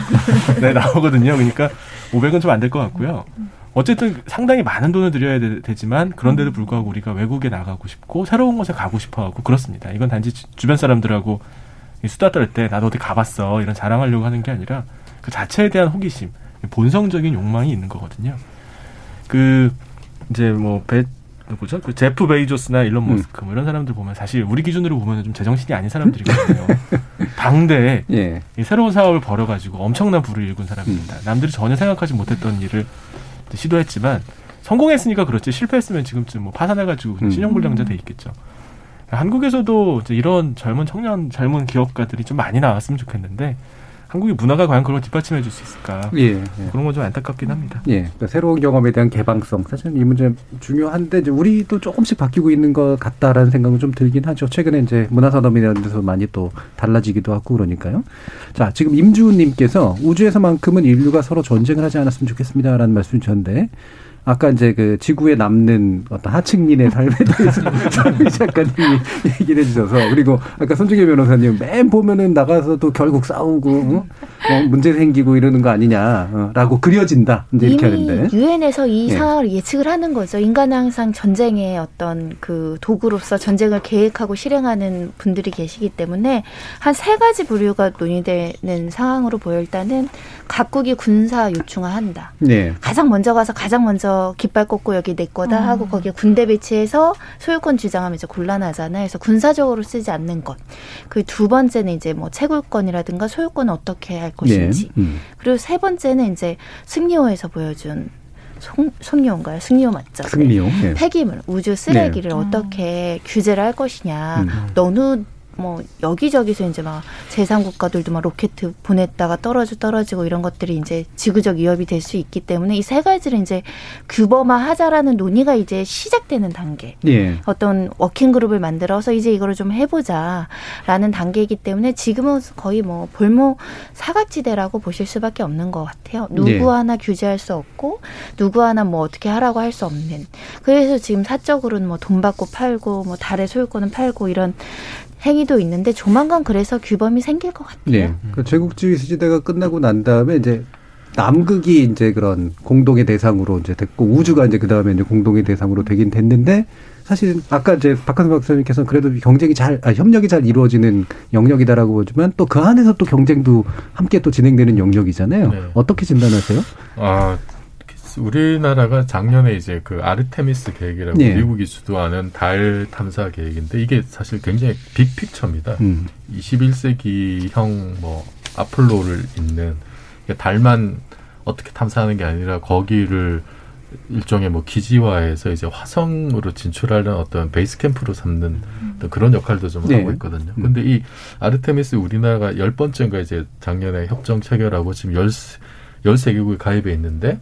[laughs] 네, 나오거든요. 그러니까 500은 좀 안 될 것 같고요. 어쨌든 상당히 많은 돈을 들여야 되, 지만 그런데도 불구하고 우리가 외국에 나가고 싶고 새로운 곳에 가고 싶어하고 그렇습니다. 이건 단지 주- 주변 사람들하고 이 수다 떨 때 나도 어디 가봤어 이런 자랑하려고 하는 게 아니라 그 자체에 대한 호기심, 본성적인 욕망이 있는 거거든요. 그 이제 뭐 배 누구죠? 그 제프 베이조스나 일론 음. 머스크 뭐 이런 사람들 보면 사실 우리 기준으로 보면 좀 제정신이 아닌 사람들이거든요. [laughs] 당대에 예. 이 새로운 사업을 벌여가지고 엄청난 부를 일군 사람입니다. 남들이 전혀 생각하지 못했던 일을 시도했지만 성공했으니까 그렇지 실패했으면 지금쯤 뭐 파산해가지고 음. 신용불량자 돼 있겠죠. 한국에서도 이런 젊은 청년, 젊은 기업가들이 좀 많이 나왔으면 좋겠는데 한국의 문화가 과연 그걸 뒷받침해 줄 수 있을까? 예. 예. 그런 건 좀 안타깝긴 합니다. 예, 그러니까 새로운 경험에 대한 개방성 사실 이 문제 중요한데 이제 우리도 조금씩 바뀌고 있는 것 같다라는 생각은 좀 들긴 하죠. 최근에 이제 문화산업이라는 데서 많이 또 달라지기도 하고 그러니까요. 자, 지금 임주훈님께서 우주에서만큼은 인류가 서로 전쟁을 하지 않았으면 좋겠습니다라는 말씀 주셨는데. 아까 이제 그 지구에 남는 어떤 하층민의 삶에 대해서 [laughs] 설미 작가님이 얘기를 해주셔서 그리고 아까 손중계 변호사님 맨 보면은 나가서도 결국 싸우고 어? 어, 문제 생기고 이러는 거 아니냐라고 그려진다 이제 이렇게 하는데 유엔에서 이 예. 상황을 예 측을 하는 거죠. 인간은 항상 전쟁의 어떤 그 도구로서 전쟁을 계획하고 실행하는 분들이 계시기 때문에 한 세 가지 부류가 논의되는 상황으로 보여 일단은 각국이 군사 요충화한다. 네. 가장 먼저 가서 가장 먼저 깃발 꽂고 여기 내 거다 음. 하고 거기에 군대 배치해서 소유권 주장하면 이제 곤란하잖아요. 그래서 군사적으로 쓰지 않는 것. 그두 번째는 이제 뭐 채굴권이라든가 소유권을 어떻게 할 것인지. 네. 음. 그리고 세 번째는 이제 승리호에서 보여준 송, 송리호인가요? 승리호 맞죠? 승리호. 네. 예. 폐기물, 우주 쓰레기를 네. 어떻게 규제를 할 것이냐. 음. 너무 뭐 여기저기서 이제 막 제3 국가들도 막 로켓 보냈다가 떨어져 떨어지고 이런 것들이 이제 지구적 위협이 될 수 있기 때문에 이 세 가지를 이제 규범화하자라는 논의가 이제 시작되는 단계. 예. 어떤 working group을 만들어서 이제 이거를 좀 해보자라는 단계이기 때문에 지금은 거의 뭐 불모 사각지대라고 보실 수밖에 없는 것 같아요. 누구 네. 하나 규제할 수 없고 누구 하나 뭐 어떻게 하라고 할 수 없는. 그래서 지금 사적으로는 뭐 돈 받고 팔고 뭐 달의 소유권은 팔고 이런 행위도 있는데 조만간 그래서 규범이 생길 것 같아요. 네. 그 제국주의 시대가 끝나고 난 다음에 이제 남극이 이제 그런 공동의 대상으로 이제 됐고 우주가 이제 그 다음에 이제 공동의 대상으로 되긴 됐는데 사실 아까 이제 박한선 박사님께서는 그래도 경쟁이 잘 아, 협력이 잘 이루어지는 영역이다라고 보지만 또 그 안에서 또 경쟁도 함께 또 진행되는 영역이잖아요. 네. 어떻게 진단하세요? 아, 우리나라가 작년에 이제 그 아르테미스 계획이라고 예. 미국이 주도하는 달 탐사 계획인데 이게 사실 굉장히 빅픽처입니다. 음. 21세기형 뭐 아폴로를 잇는 달만 어떻게 탐사하는 게 아니라 거기를 일종의 뭐 기지화해서 이제 화성으로 진출하려는 어떤 베이스 캠프로 삼는 그런 역할도 좀 네. 하고 있거든요. 근데 이 아르테미스 우리나라가 열 번째인가 이제 작년에 협정 체결하고 지금 열 열세 개국이 가입해 있는데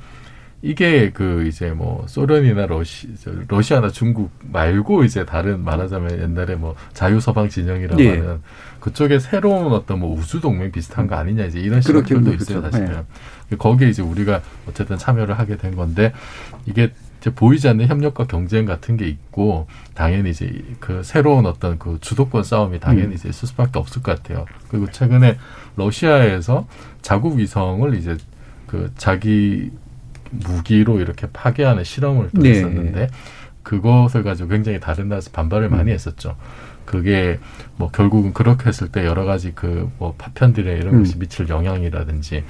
이게 그 이제 뭐 소련이나 러시 저 러시아나 중국 말고 이제 다른 말하자면 옛날에 뭐 자유 서방 진영이라고 예. 하는 그쪽에 새로운 어떤 뭐 우주 동맹 비슷한 거 아니냐 이제 이런 시각들도 그렇죠. 있어요 사실은. 거기에 이제 우리가 어쨌든 참여를 하게 된 건데 이게 이제 보이지 않는 협력과 경쟁 같은 게 있고 당연히 이제 그 새로운 어떤 그 주도권 싸움이 당연히 음. 이제 있을 수밖에 없을 것 같아요. 그리고 최근에 러시아에서 자국 위성을 이제 그 자기 무기로 이렇게 파괴하는 실험을 또 네. 했었는데 그것을 가지고 굉장히 다른 나라에서 반발을 많이 음. 했었죠. 그게 뭐 결국은 그렇게 했을 때 여러 가지 그 뭐 파편들에 이런 음. 것이 미칠 영향이라든지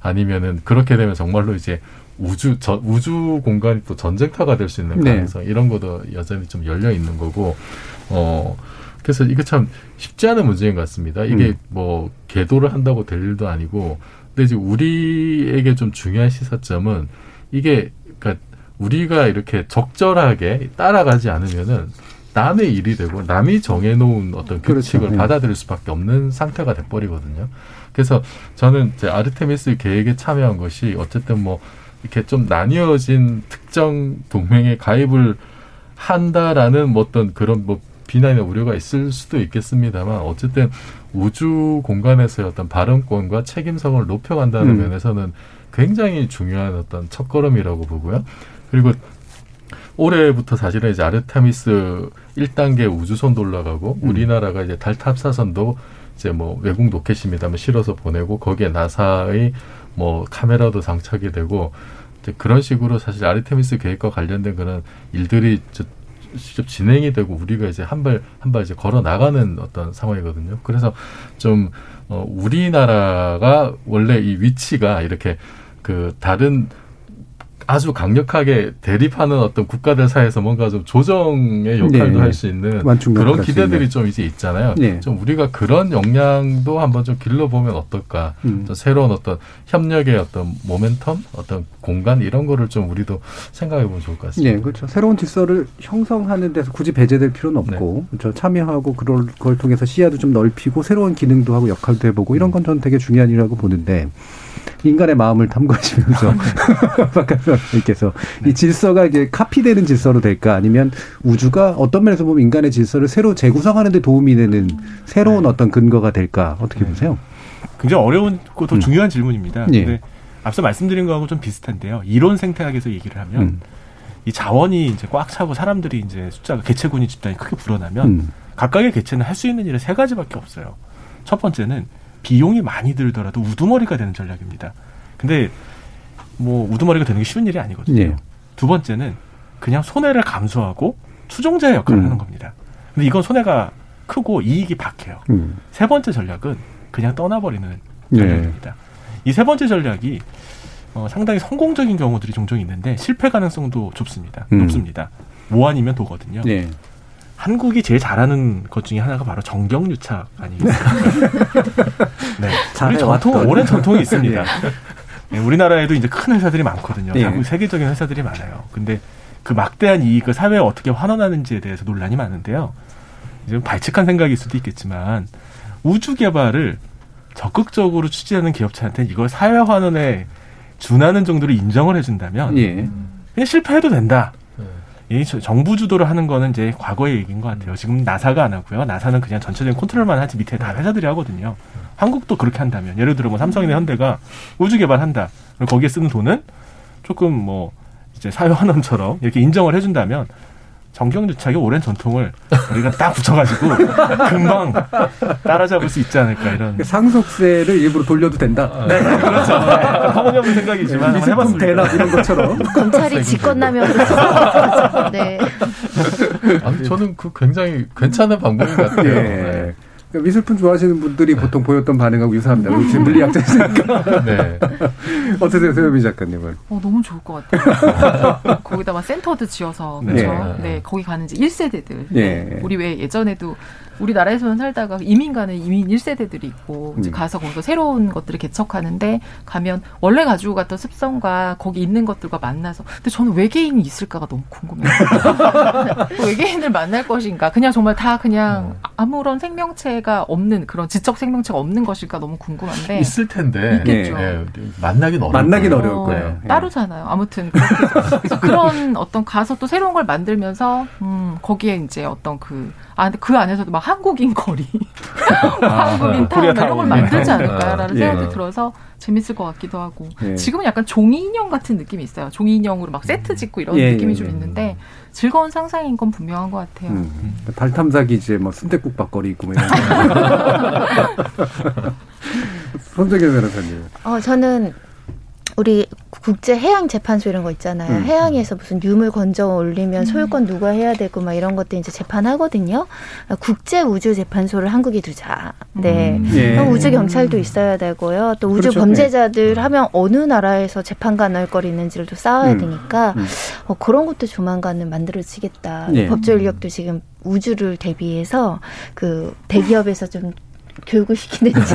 아니면은 그렇게 되면 정말로 이제 우주 저, 우주 공간이 또 전쟁터가 될 수 있는 네. 가능성 이런 것도 여전히 좀 열려 있는 거고 어 그래서 이거 참 쉽지 않은 문제인 것 같습니다. 이게 음. 뭐 계도를 한다고 될 일도 아니고 근데 이제 우리에게 좀 중요한 시사점은 이게 그러니까 우리가 이렇게 적절하게 따라가지 않으면은 남의 일이 되고 남이 정해놓은 어떤 규칙을 그렇죠. 네. 받아들일 수밖에 없는 상태가 돼버리거든요. 그래서 저는 이제 아르테미스 계획에 참여한 것이 어쨌든 뭐 이렇게 좀 나뉘어진 특정 동맹에 가입을 한다라는 뭐 어떤 그런 뭐 비난이나 우려가 있을 수도 있겠습니다만 어쨌든 우주 공간에서의 어떤 발언권과 책임성을 높여간다는 음. 면에서는 굉장히 중요한 어떤 첫걸음이라고 보고요. 그리고 올해부터 사실은 이제 아르테미스 1단계 우주선도 올라가고 음. 우리나라가 이제 달 탑사선도 이제 뭐 외국 로켓입니다만 실어서 보내고 거기에 나사의 뭐 카메라도 장착이 되고 이제 그런 식으로 사실 아르테미스 계획과 관련된 그런 일들이 저- 직접 진행이 되고 우리가 이제 한 발 한 발 이제 걸어 나가는 어떤 상황이거든요. 그래서 좀 어, 우리나라가 원래 이 위치가 이렇게 그 다른 아주 강력하게 대립하는 어떤 국가들 사이에서 뭔가 좀 조정의 역할도 네. 할수 있는 그런 할수 기대들이. 좀 이제 있잖아요. 네. 좀 우리가 그런 역량도 한번 좀 길러보면 어떨까. 음. 좀 새로운 어떤 협력의 어떤 모멘텀, 어떤 공간 이런 거를 좀 우리도 생각해보면 좋을 것 같습니다. 네, 그렇죠. 새로운 질서를 형성하는 데서 굳이 배제될 필요는 없고, 그렇죠. 참여하고 그걸 걸 통해서 시야도 좀 넓히고 새로운 기능도 하고 역할도 해보고 이런 건 저는 되게 중요한 일이라고 보는데 인간의 마음을 탐구하시면서 [laughs] 박한선님께서 이 질서가 이제 카피되는 질서로 될까 아니면 우주가 어떤 면에서 보면 인간의 질서를 새로 재구성하는 데 도움이 되는 새로운 어떤 근거가 될까 어떻게 보세요? 굉장히 어려운 고더 음. 중요한 질문입니다. 예. 근데 앞서 말씀드린 거하고 좀 비슷한데요. 이론 생태학에서 얘기를 하면 음. 이 자원이 이제 꽉 차고 사람들이 이제 숫자가 개체군이 집단이 크게 불어나면 음. 각각의 개체는 할 수 있는 일은 세 가지밖에 없어요. 첫 번째는 비용이 많이 들더라도 우두머리가 되는 전략입니다. 근데 뭐 우두머리가 되는 게 쉬운 일이 아니거든요. 예. 두 번째는 그냥 손해를 감수하고 추종자의 역할을 음. 하는 겁니다. 근데 이건 손해가 크고 이익이 박해요. 음. 세 번째 전략은 그냥 떠나버리는 네. 전략입니다. 이세 번째 전략이 어, 상당히 성공적인 경우들이 종종 있는데 실패 가능성도 좁습니다. 음. 높습니다. 뭐 아니면 도거든요. 네. 한국이 제일 잘하는 것 중에 하나가 바로 정경유착 아니겠습니까? [laughs] 네. 우리 전통. 오랜 전통이 있습니다. 예. 네, 우리나라에도 이제 큰 회사들이 많거든요. 예. 자국 세계적인 회사들이 많아요. 근데 그 막대한 이익을 사회에 어떻게 환원하는지에 대해서 논란이 많은데요. 이제 발칙한 생각일 수도 있겠지만 우주 개발을 적극적으로 추진하는 기업체한테는 이걸 사회 환원에 준하는 정도로 인정을 해준다면 예. 그냥 실패해도 된다. 네. 이 저- 정부 주도를 하는 거는 이제 과거의 얘기인 것 같아요. 지금 나사가 안 하고요. 나사는 그냥 전체적인 컨트롤만 하지 밑에 다 회사들이 하거든요. 한국도 그렇게 한다면 예를 들어 뭐 삼성이나 현대가 우주 개발한다. 그럼 거기에 쓰는 돈은 조금 뭐 이제 사회 환원처럼 이렇게 인정을 해준다면 정경유착의 오랜 전통을 우리가 딱 붙여가지고 [laughs] 금방 따라잡을 수 있지 않을까 이런. 상속세를 일부러 돌려도 된다. 네, 그렇죠. 네, 터무니없는 생각이지만 미술품 해봤습니다. 대납 이런 것처럼. [laughs] 검찰이 직권남용으로 수사하죠. [laughs] 네. 아니, 저는 그 굉장히 괜찮은 방법인 것 같아요. 예. 네. 그러니까 미술품 좋아하시는 분들이 보통 보였던 반응하고 유사합니다. 우리 지금 물리학자니까. [laughs] 네. 어떠세요, 소유미 작가님은? 어, 너무 좋을 것 같아요. [laughs] 거기다가 센터도 지어서, 네. 그렇죠. 네, 거기 가는 이제 1세대들. 예. 우리 왜 예전에도 우리나라에서는 살다가 이민 가는 이민 1세대들이 있고 이제 음. 가서 거기서 새로운 것들을 개척하는데 가면 원래 가지고 갔던 습성과 거기 있는 것들과 만나서 근데 저는 외계인이 있을까가 너무 궁금해요. [laughs] 외계인을 만날 것인가? 그냥 정말 다 그냥 아무런 생명체가 없는 그런 지적 생명체가 없는 것일까 너무 궁금한데 있을 텐데 있겠죠. 예, 만나긴 어려울 만나긴 거예요. 어려울 거예요. 예. 따로잖아요. 아무튼 그렇게 그래서 그런 어떤 가서 또 새로운 걸 만들면서 음, 거기에 이제 어떤 그 아, 근데 그 안에서도 막 한국인 거리, [laughs] 한국인 타운 뭐 이런 걸 타운. 만들지 않을까라는 예. 생각이 들어서 재밌을 것 같기도 하고 예. 지금은 약간 종이 인형 같은 느낌이 있어요. 종이 인형으로 막 세트 짓고 이런 예, 느낌이 예, 좀 예. 있는데 즐거운 상상인 건 분명한 것 같아요. 음. 달 탐사기 이제 뭐 순대국 밥거리 있고 뭐 이런. [laughs] [laughs] 손정현 변호사님. 어, 저는 우리 국제 해양 재판소 이런 거 있잖아요. 음. 해양에서 무슨 유물 건져 올리면 소유권 누가 해야 되고 막 이런 것들 이제 재판하거든요. 국제 우주 재판소를 한국에 두자. 네. 음. 예. 우주 경찰도 있어야 되고요. 또 우주 그렇죠. 범죄자들 하면 어느 나라에서 재판가 넣을 거리 있는지를 또 쌓아야 음. 되니까 음. 어, 그런 것도 조만간은 만들어지겠다. 예. 법조 인력도 지금 우주를 대비해서 그 대기업에서 좀 교육을 시키는지 [laughs]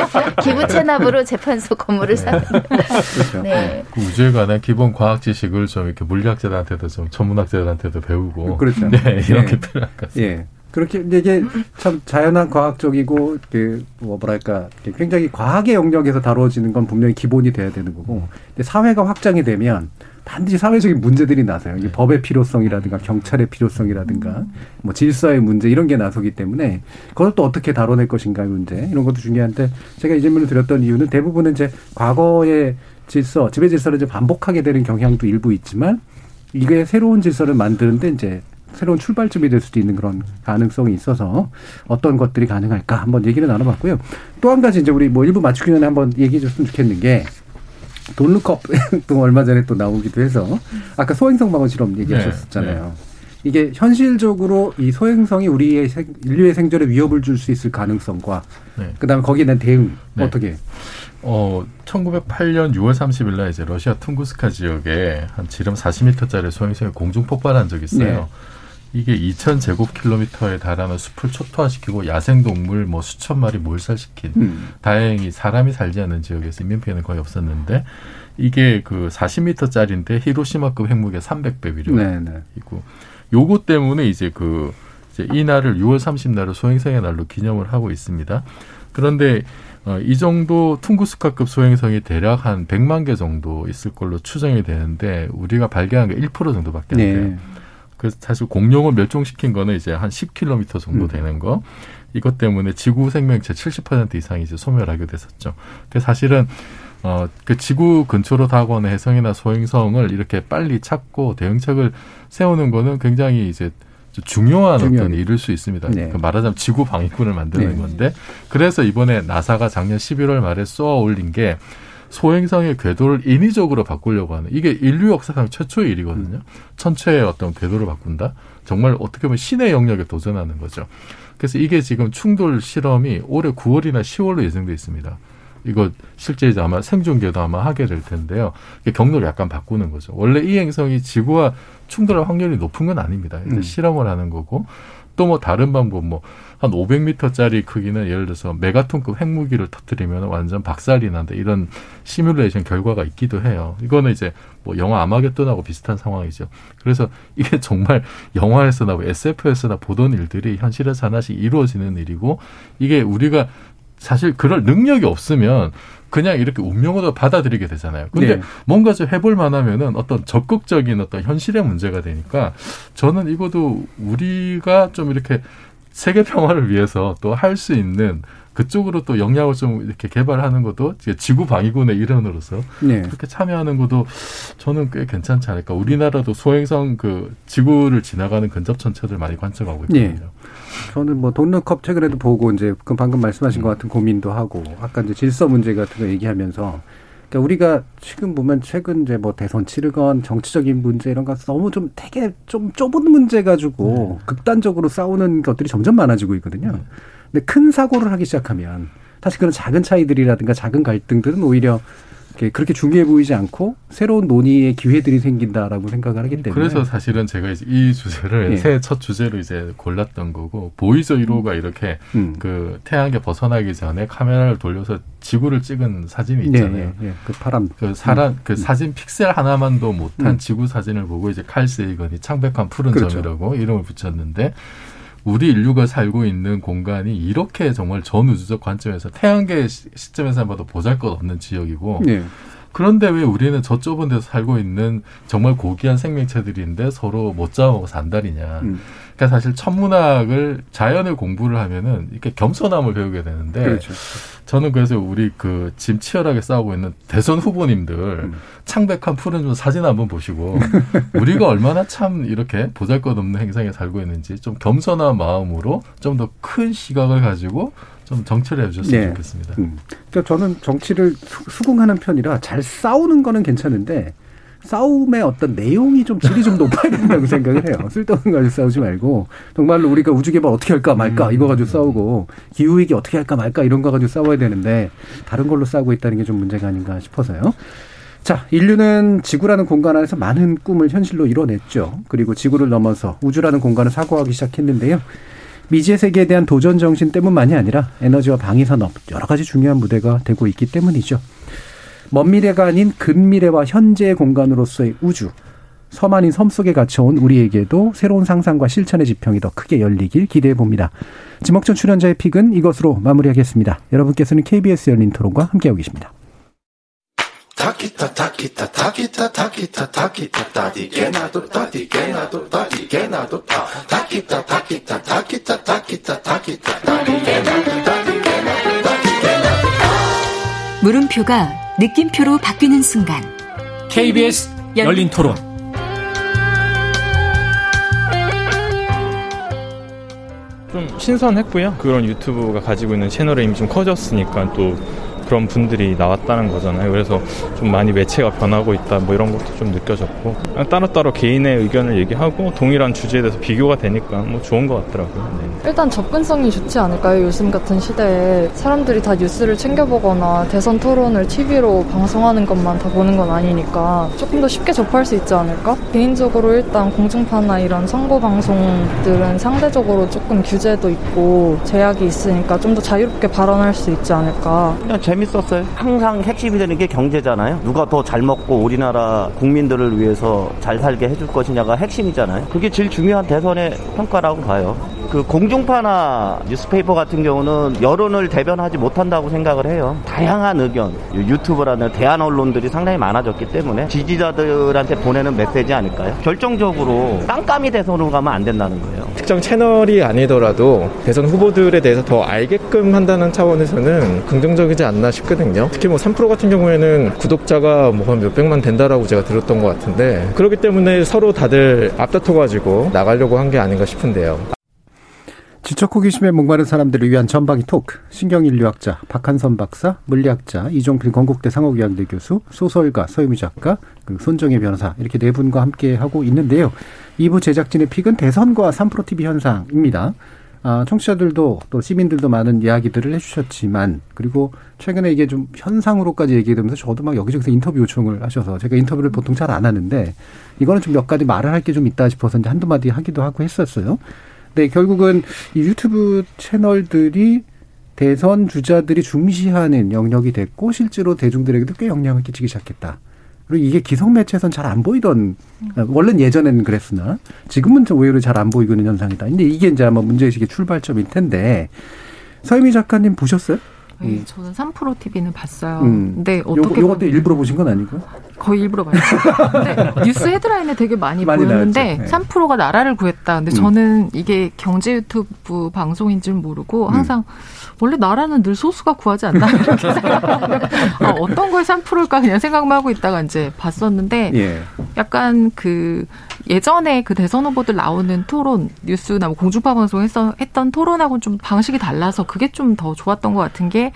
[laughs] 기부 체납으로 재판소 건물을 사는 그렇죠. 네. 그 우주에 관한 기본 과학 지식을 좀 이렇게 물리학자들한테도 좀 전문학자들한테도 배우고 그렇죠. 네, 이런 예. 게 필요할 것 같습니다. 예. 그렇게 이게 참 자연학 과학적이고 그뭐 뭐랄까 이렇게 굉장히 과학의 영역에서 다루어지는 건 분명히 기본이 돼야 되는 거고 근데 사회가 확장이 되면 반드시 사회적인 문제들이 나서요. 이게 법의 필요성이라든가 경찰의 필요성이라든가 뭐 질서의 문제 이런 게 나서기 때문에 그걸 또 어떻게 다뤄낼 것인가의 문제 이런 것도 중요한데 제가 이 질문을 드렸던 이유는 대부분은 이제 과거의 질서, 지배 질서를 이제 반복하게 되는 경향도 일부 있지만 이게 새로운 질서를 만드는데 이제 새로운 출발점이 될 수도 있는 그런 가능성이 있어서 어떤 것들이 가능할까 한번 얘기를 나눠봤고요. 또 한 가지 이제 우리 뭐 일부 맞추기 전에 한번 얘기해 줬으면 좋겠는 게 돈루컵 [laughs] 또 얼마 전에 또 나오기도 해서 아까 소행성 방어 실험 얘기하셨잖아요. 네, 이게 현실적으로 이 소행성이 우리의 생, 인류의 생존에 위협을 줄 수 있을 가능성과 네. 그다음에 거기에 대한 대응 네. 어떻게? 어, 1908년 6월 30일 날 이제 러시아 퉁구스카 지역에 한 지름 40m짜리 소행성이 공중 폭발한 적이 있어요. 네. 이게 2,000제곱킬로미터에 달하는 숲을 초토화시키고 야생동물 뭐 수천 마리 몰살시킨 음. 다행히 사람이 살지 않는 지역에서 인명피해는 거의 없었는데 이게 그 40m짜리인데 히로시마급 핵무게 300배 위력. 네, 네. 있고 요거 때문에 이제 그 이제 이 날을 6월 30날을 소행성의 날로 기념을 하고 있습니다. 그런데 어, 이 정도 퉁구스카급 소행성이 대략 한 100만 개 정도 있을 걸로 추정이 되는데 우리가 발견한 게 1% 정도밖에 안 돼요. 네. 그래서 사실 공룡을 멸종시킨 거는 이제 한 10km 정도 음. 되는 거. 이것 때문에 지구 생명체 70% 이상이 이제 소멸하게 됐었죠. 그 사실은 어, 그 지구 근처로 다가오는 해성이나 소행성을 이렇게 빨리 찾고 대응책을 세우는 거는 굉장히 이제 중요한 어떤 중요한 일일 수 있습니다. 네. 그 말하자면 지구 방위군을 만드는 네. 건데 그래서 이번에 나사가 작년 11월 말에 쏘아 올린 게 소행성의 궤도를 인위적으로 바꾸려고 하는 이게 인류 역사상 최초의 일이거든요. 천체의 어떤 궤도를 바꾼다. 정말 어떻게 보면 신의 영역에 도전하는 거죠. 그래서 이게 지금 충돌 실험이 올해 9월이나 10월로 예정돼 있습니다. 이거 실제 이제 아마 생존계도 아마 하게 될 텐데요. 경로를 약간 바꾸는 거죠. 원래 이 행성이 지구와 충돌할 확률이 높은 건 아닙니다. 음. 실험을 하는 거고 또 뭐 다른 방법 뭐 한 500m짜리 크기는 예를 들어서 메가톤급 핵무기를 터뜨리면 완전 박살이 난다 이런 시뮬레이션 결과가 있기도 해요. 이거는 이제 뭐 영화 아마겟돈하고 비슷한 상황이죠. 그래서 이게 [laughs] 정말 영화에서나 뭐 SF에서나 보던 일들이 현실에서 하나씩 이루어지는 일이고 이게 우리가 사실 그럴 능력이 없으면 그냥 이렇게 운명으로 받아들이게 되잖아요. 근데 네. 뭔가 좀 해볼 만하면은 어떤 적극적인 어떤 현실의 문제가 되니까 저는 이것도 우리가 좀 이렇게 세계 평화를 위해서 또 할 수 있는 그쪽으로 또 역량을 좀 이렇게 개발하는 것도 지구 방위군의 일원으로서 네. 그렇게 참여하는 것도 저는 꽤 괜찮지 않을까. 우리나라도 소행성 그 지구를 지나가는 근접 천체들 많이 관측하고 있거든요. 예. 저는 뭐 돈루컵 최근에도 보고 이제 그 방금 말씀하신 것 같은 고민도 하고 아까 이제 질서 문제 같은 거 얘기하면서 그러니까 우리가 지금 보면 최근 이제 뭐 대선 치르건 정치적인 문제 이런 거 너무 좀 되게 좀 좁은 문제 가지고 극단적으로 싸우는 것들이 점점 많아지고 있거든요. 근데 큰 사고를 하기 시작하면 사실 그런 작은 차이들이라든가 작은 갈등들은 오히려 그렇게 중요해 보이지 않고 새로운 논의의 기회들이 생긴다라고 생각을 하기 때문에 그래서 사실은 제가 이제 이 주제를 예. 새해 첫 주제로 이제 골랐던 거고 보이저 1호가 이렇게 음. 그 태양에 벗어나기 전에 카메라를 돌려서 지구를 찍은 사진이 있잖아요. 예, 예, 예. 그 파람 그 사람 음. 그 사진 픽셀 하나만도 못한 음. 지구 사진을 보고 이제 칼 세이건이 창백한 푸른 그렇죠. 점이라고 이름을 붙였는데 우리 인류가 살고 있는 공간이 이렇게 정말 전우주적 관점에서 태양계 시- 시점에서 봐도 보잘것없는 지역이고 예. 그런데 왜 우리는 저 좁은 데서 살고 있는 정말 고귀한 생명체들인데 서로 못 잡아먹고 산다리냐. 음. 그러니까 사실 천문학을 자연을 공부를 하면은 이렇게 겸손함을 배우게 되는데 그렇죠. 저는 그래서 우리 그 지금 치열하게 싸우고 있는 대선 후보님들 음. 창백한 푸른 좀 사진 한번 보시고 [laughs] 우리가 얼마나 참 이렇게 보잘것없는 행성에 살고 있는지 좀 겸손한 마음으로 좀 더 큰 시각을 가지고 좀 정치를 해주셨으면 네. 좋겠습니다. 음. 그러니까 저는 정치를 수- 수긍하는 편이라 잘 싸우는 거는 괜찮은데 싸움의 어떤 내용이 좀 질이 좀 높아야 된다고 [laughs] 생각을 해요. 쓸데없는 거 가지고 싸우지 말고 정말로 우리가 우주 개발 어떻게 할까 말까 이거 가지고 싸우고 기후 위기 어떻게 할까 말까 이런 거 가지고 싸워야 되는데 다른 걸로 싸우고 있다는 게 좀 문제가 아닌가 싶어서요. 자, 인류는 지구라는 공간 안에서 많은 꿈을 현실로 이뤄냈죠. 그리고 지구를 넘어서 우주라는 공간을 사고하기 시작했는데요. 미지의 세계에 대한 도전 정신 때문만이 아니라 에너지와 방위 산업 여러 가지 중요한 무대가 되고 있기 때문이죠. 먼 미래가 아닌 근미래와 현재의 공간으로서의 우주. 섬 아닌 섬 속에 갇혀온 우리에게도 새로운 상상과 실천의 지평이 더 크게 열리길 기대해 봅니다. 지목전 출연자의 pick은 이것으로 마무리하겠습니다. 여러분께서는 KBS 열린 토론과 함께하고 계십니다. 타키타 타키타 타키타 타키타 타키타 타디게 나도 타디게 나도 타디게 나도 타 타키타 타키타 타키타 타키타 타키타 타디게 나도 타디게나도 타디게나도 물음표가 느낌표로 바뀌는 순간 KBS 열린 토론. 좀 신선했고요. 그런 유튜브가 가지고 있는 채널이 이미 좀 커졌으니까 또 그런 분들이 나왔다는 거잖아요. 그래서 좀 많이 매체가 변하고 있다 뭐 이런 것도 좀 느껴졌고 따로따로 개인의 의견을 얘기하고 동일한 주제에 대해서 비교가 되니까 뭐 좋은 것 같더라고요. 네. 일단 접근성이 좋지 않을까요? 요즘 같은 시대에 사람들이 다 뉴스를 챙겨보거나 대선 토론을 TV로 방송하는 것만 다 보는 건 아니니까 조금 더 쉽게 접할 수 있지 않을까? 개인적으로 일단 공중파나 이런 선거 방송들은 상대적으로 조금 규제도 있고 제약이 있으니까 좀 더 자유롭게 발언할 수 있지 않을까? 그냥 재 밌었어요. 항상 핵심이 되는 게 경제잖아요. 누가 더 잘 먹고 우리나라 국민들을 위해서 잘 살게 해줄 것이냐가 핵심이잖아요. 그게 제일 중요한 대선의 평가라고 봐요. 그 공중파나 뉴스페이퍼 같은 경우는 여론을 대변하지 못한다고 생각을 해요. 다양한 의견, 유튜브라는 대한 언론들이 상당히 많아졌기 때문에 지지자들한테 보내는 메시지 아닐까요? 결정적으로 깜깜이 대선으로 가면 안 된다는 거예요. 특정 채널이 아니더라도 대선 후보들에 대해서 더 알게끔 한다는 차원에서는 긍정적이지 않나 싶거든요. 특히 뭐 3프로 같은 경우에는 구독자가 뭐 한 몇백만 된다라고 제가 들었던 것 같은데 그렇기 때문에 서로 다들 앞다퉈가지고 나가려고 한 게 아닌가 싶은데요. 지적 호기심에 목마른 사람들을 위한 전방위 토크. 신경인류학자 박한선 박사, 물리학자 이종필 건국대 상호교양대 교수, 소설가 서유미 작가, 그리고 손정혜 변호사 이렇게 네 분과 함께 하고 있는데요. 2부 제작진의 픽은 대선과 3프로 TV 현상입니다. 아, 청취자들도 또 시민들도 많은 이야기들을 해주셨지만 그리고 최근에 이게 좀 현상으로까지 얘기되면서 저도 막 여기저기서 인터뷰 요청을 하셔서 제가 인터뷰를 보통 잘 안 하는데 이거는 좀 몇 가지 말을 할 게 좀 있다 싶어서 이제 한두 마디 하기도 하고 했었어요. 네, 결국은 이 유튜브 채널들이 대선 주자들이 중시하는 영역이 됐고 실제로 대중들에게도 꽤 영향을 끼치기 시작했다. 그리고 이게 기성 매체에선 잘 안 보이던 원래는 예전에는 그랬으나 지금은 좀 의외로 잘안 보이고 있는 현상이다. 근데 이게 이제 아마 문제의식의 출발점일 텐데 서유미 작가님 보셨어요? 네, 저는 3프로 TV는 봤어요. 음. 근데 요, 어떻게 요 것도 보면 일부러 보신 건 아니고요? 거의 일부러 봤어요. [laughs] 근데 뉴스 헤드라인에 되게 많이, 많이 보였는데 나왔죠. 네. 3프로가 나라를 구했다. 근데 음. 저는 이게 경제 유튜브 방송인 줄 모르고 음. 항상 원래 나라는 늘 소수가 구하지 않나 [laughs] 이렇게 생각하고 아, 어떤 걸 3프로일까 그냥 생각만 하고 있다가 이제 봤었는데 예. 약간 그 예전에 그 대선 후보들 나오는 토론 뉴스나 뭐 공중파 방송에서 했던 토론하고는 좀 방식이 달라서 그게 좀 더 좋았던 것 같은 게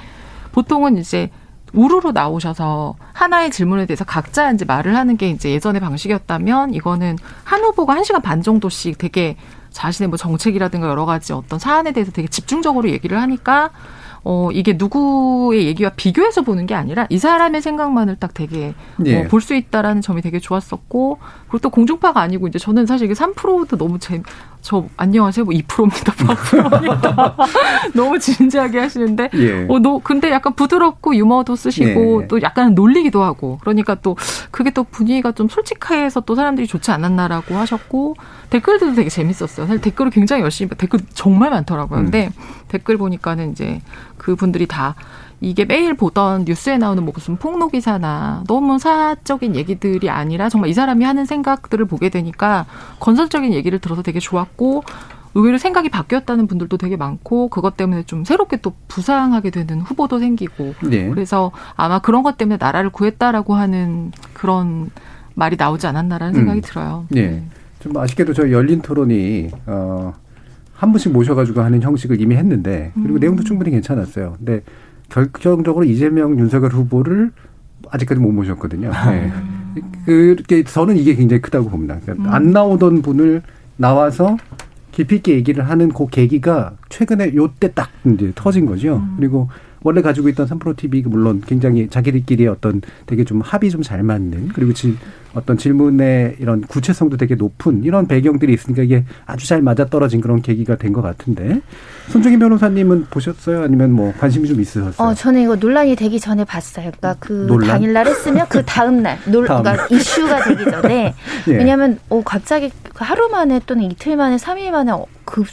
보통은 이제 우르르 나오셔서 하나의 질문에 대해서 각자 이제 말을 하는 게 이제 예전의 방식이었다면 이거는 한 후보가 한 시간 반 정도씩 되게 자신의 뭐 정책이라든가 여러 가지 어떤 사안에 대해서 되게 집중적으로 얘기를 하니까 어, 이게 누구의 얘기와 비교해서 보는 게 아니라 이 사람의 생각만을 딱 되게 예. 어, 볼수 있다라는 점이 되게 좋았었고 그리고 또 공중파가 아니고 이제 저는 사실 이게 3%도 너무 재, 저 안녕하세요 뭐 2%입니다, 4%입니다. [laughs] 너무 진지하게 하시는데 예. 어, 너 근데 약간 부드럽고 유머도 쓰시고 예. 또 약간 놀리기도 하고 그러니까 또 그게 또 분위기가 좀 솔직해서 또 사람들이 좋지 않았나라고 하셨고 댓글들도 되게 재밌었어요. 사실 댓글을 굉장히 열심히 봐- 댓글 정말 많더라고요. 근데 댓글 보니까는 이제 그분들이 다 이게 매일 보던 뉴스에 나오는 뭐 무슨 폭로 기사나 너무 사적인 얘기들이 아니라 정말 이 사람이 하는 생각들을 보게 되니까 건설적인 얘기를 들어서 되게 좋았고 의외로 생각이 바뀌었다는 분들도 되게 많고 그것 때문에 좀 새롭게 또 부상하게 되는 후보도 생기고 네. 그래서 아마 그런 것 때문에 나라를 구했다라고 하는 그런 말이 나오지 않았나라는 생각이 음. 들어요. 예. 좀 아쉽게도 저희 열린 토론이 어, 한 분씩 모셔가지고 하는 형식을 이미 했는데 그리고 음. 내용도 충분히 괜찮았어요. 근데 결정적으로 이재명 윤석열 후보를 아직까지 못 모셨거든요. 네. 그게 저는 이게 굉장히 크다고 봅니다. 그러니까 음. 안 나오던 분을 나와서 깊이 있게 얘기를 하는 그 계기가 최근에 요때 딱 이제 터진 거죠. 음. 그리고 원래 가지고 있던 3프로 TV가 물론 굉장히 자기들끼리 어떤 되게 좀 합이 좀 잘 맞는 그리고 질, 어떤 질문의 이런 구체성도 되게 높은 이런 배경들이 있으니까 이게 아주 잘 맞아 떨어진 그런 계기가 된 것 같은데 손정인 변호사님은 보셨어요? 아니면 뭐 관심이 좀 있으셨어요? 어, 저는 이거 논란이 되기 전에 봤어요. 그러니까 그 논란? 당일날 했으면 그 다음날, 논, 다음 그러니까 날. 이슈가 되기 전에. [laughs] 예. 왜냐하면 어, 갑자기 그 하루 만에 또는 이틀 만에, 삼일 만에 어, 급,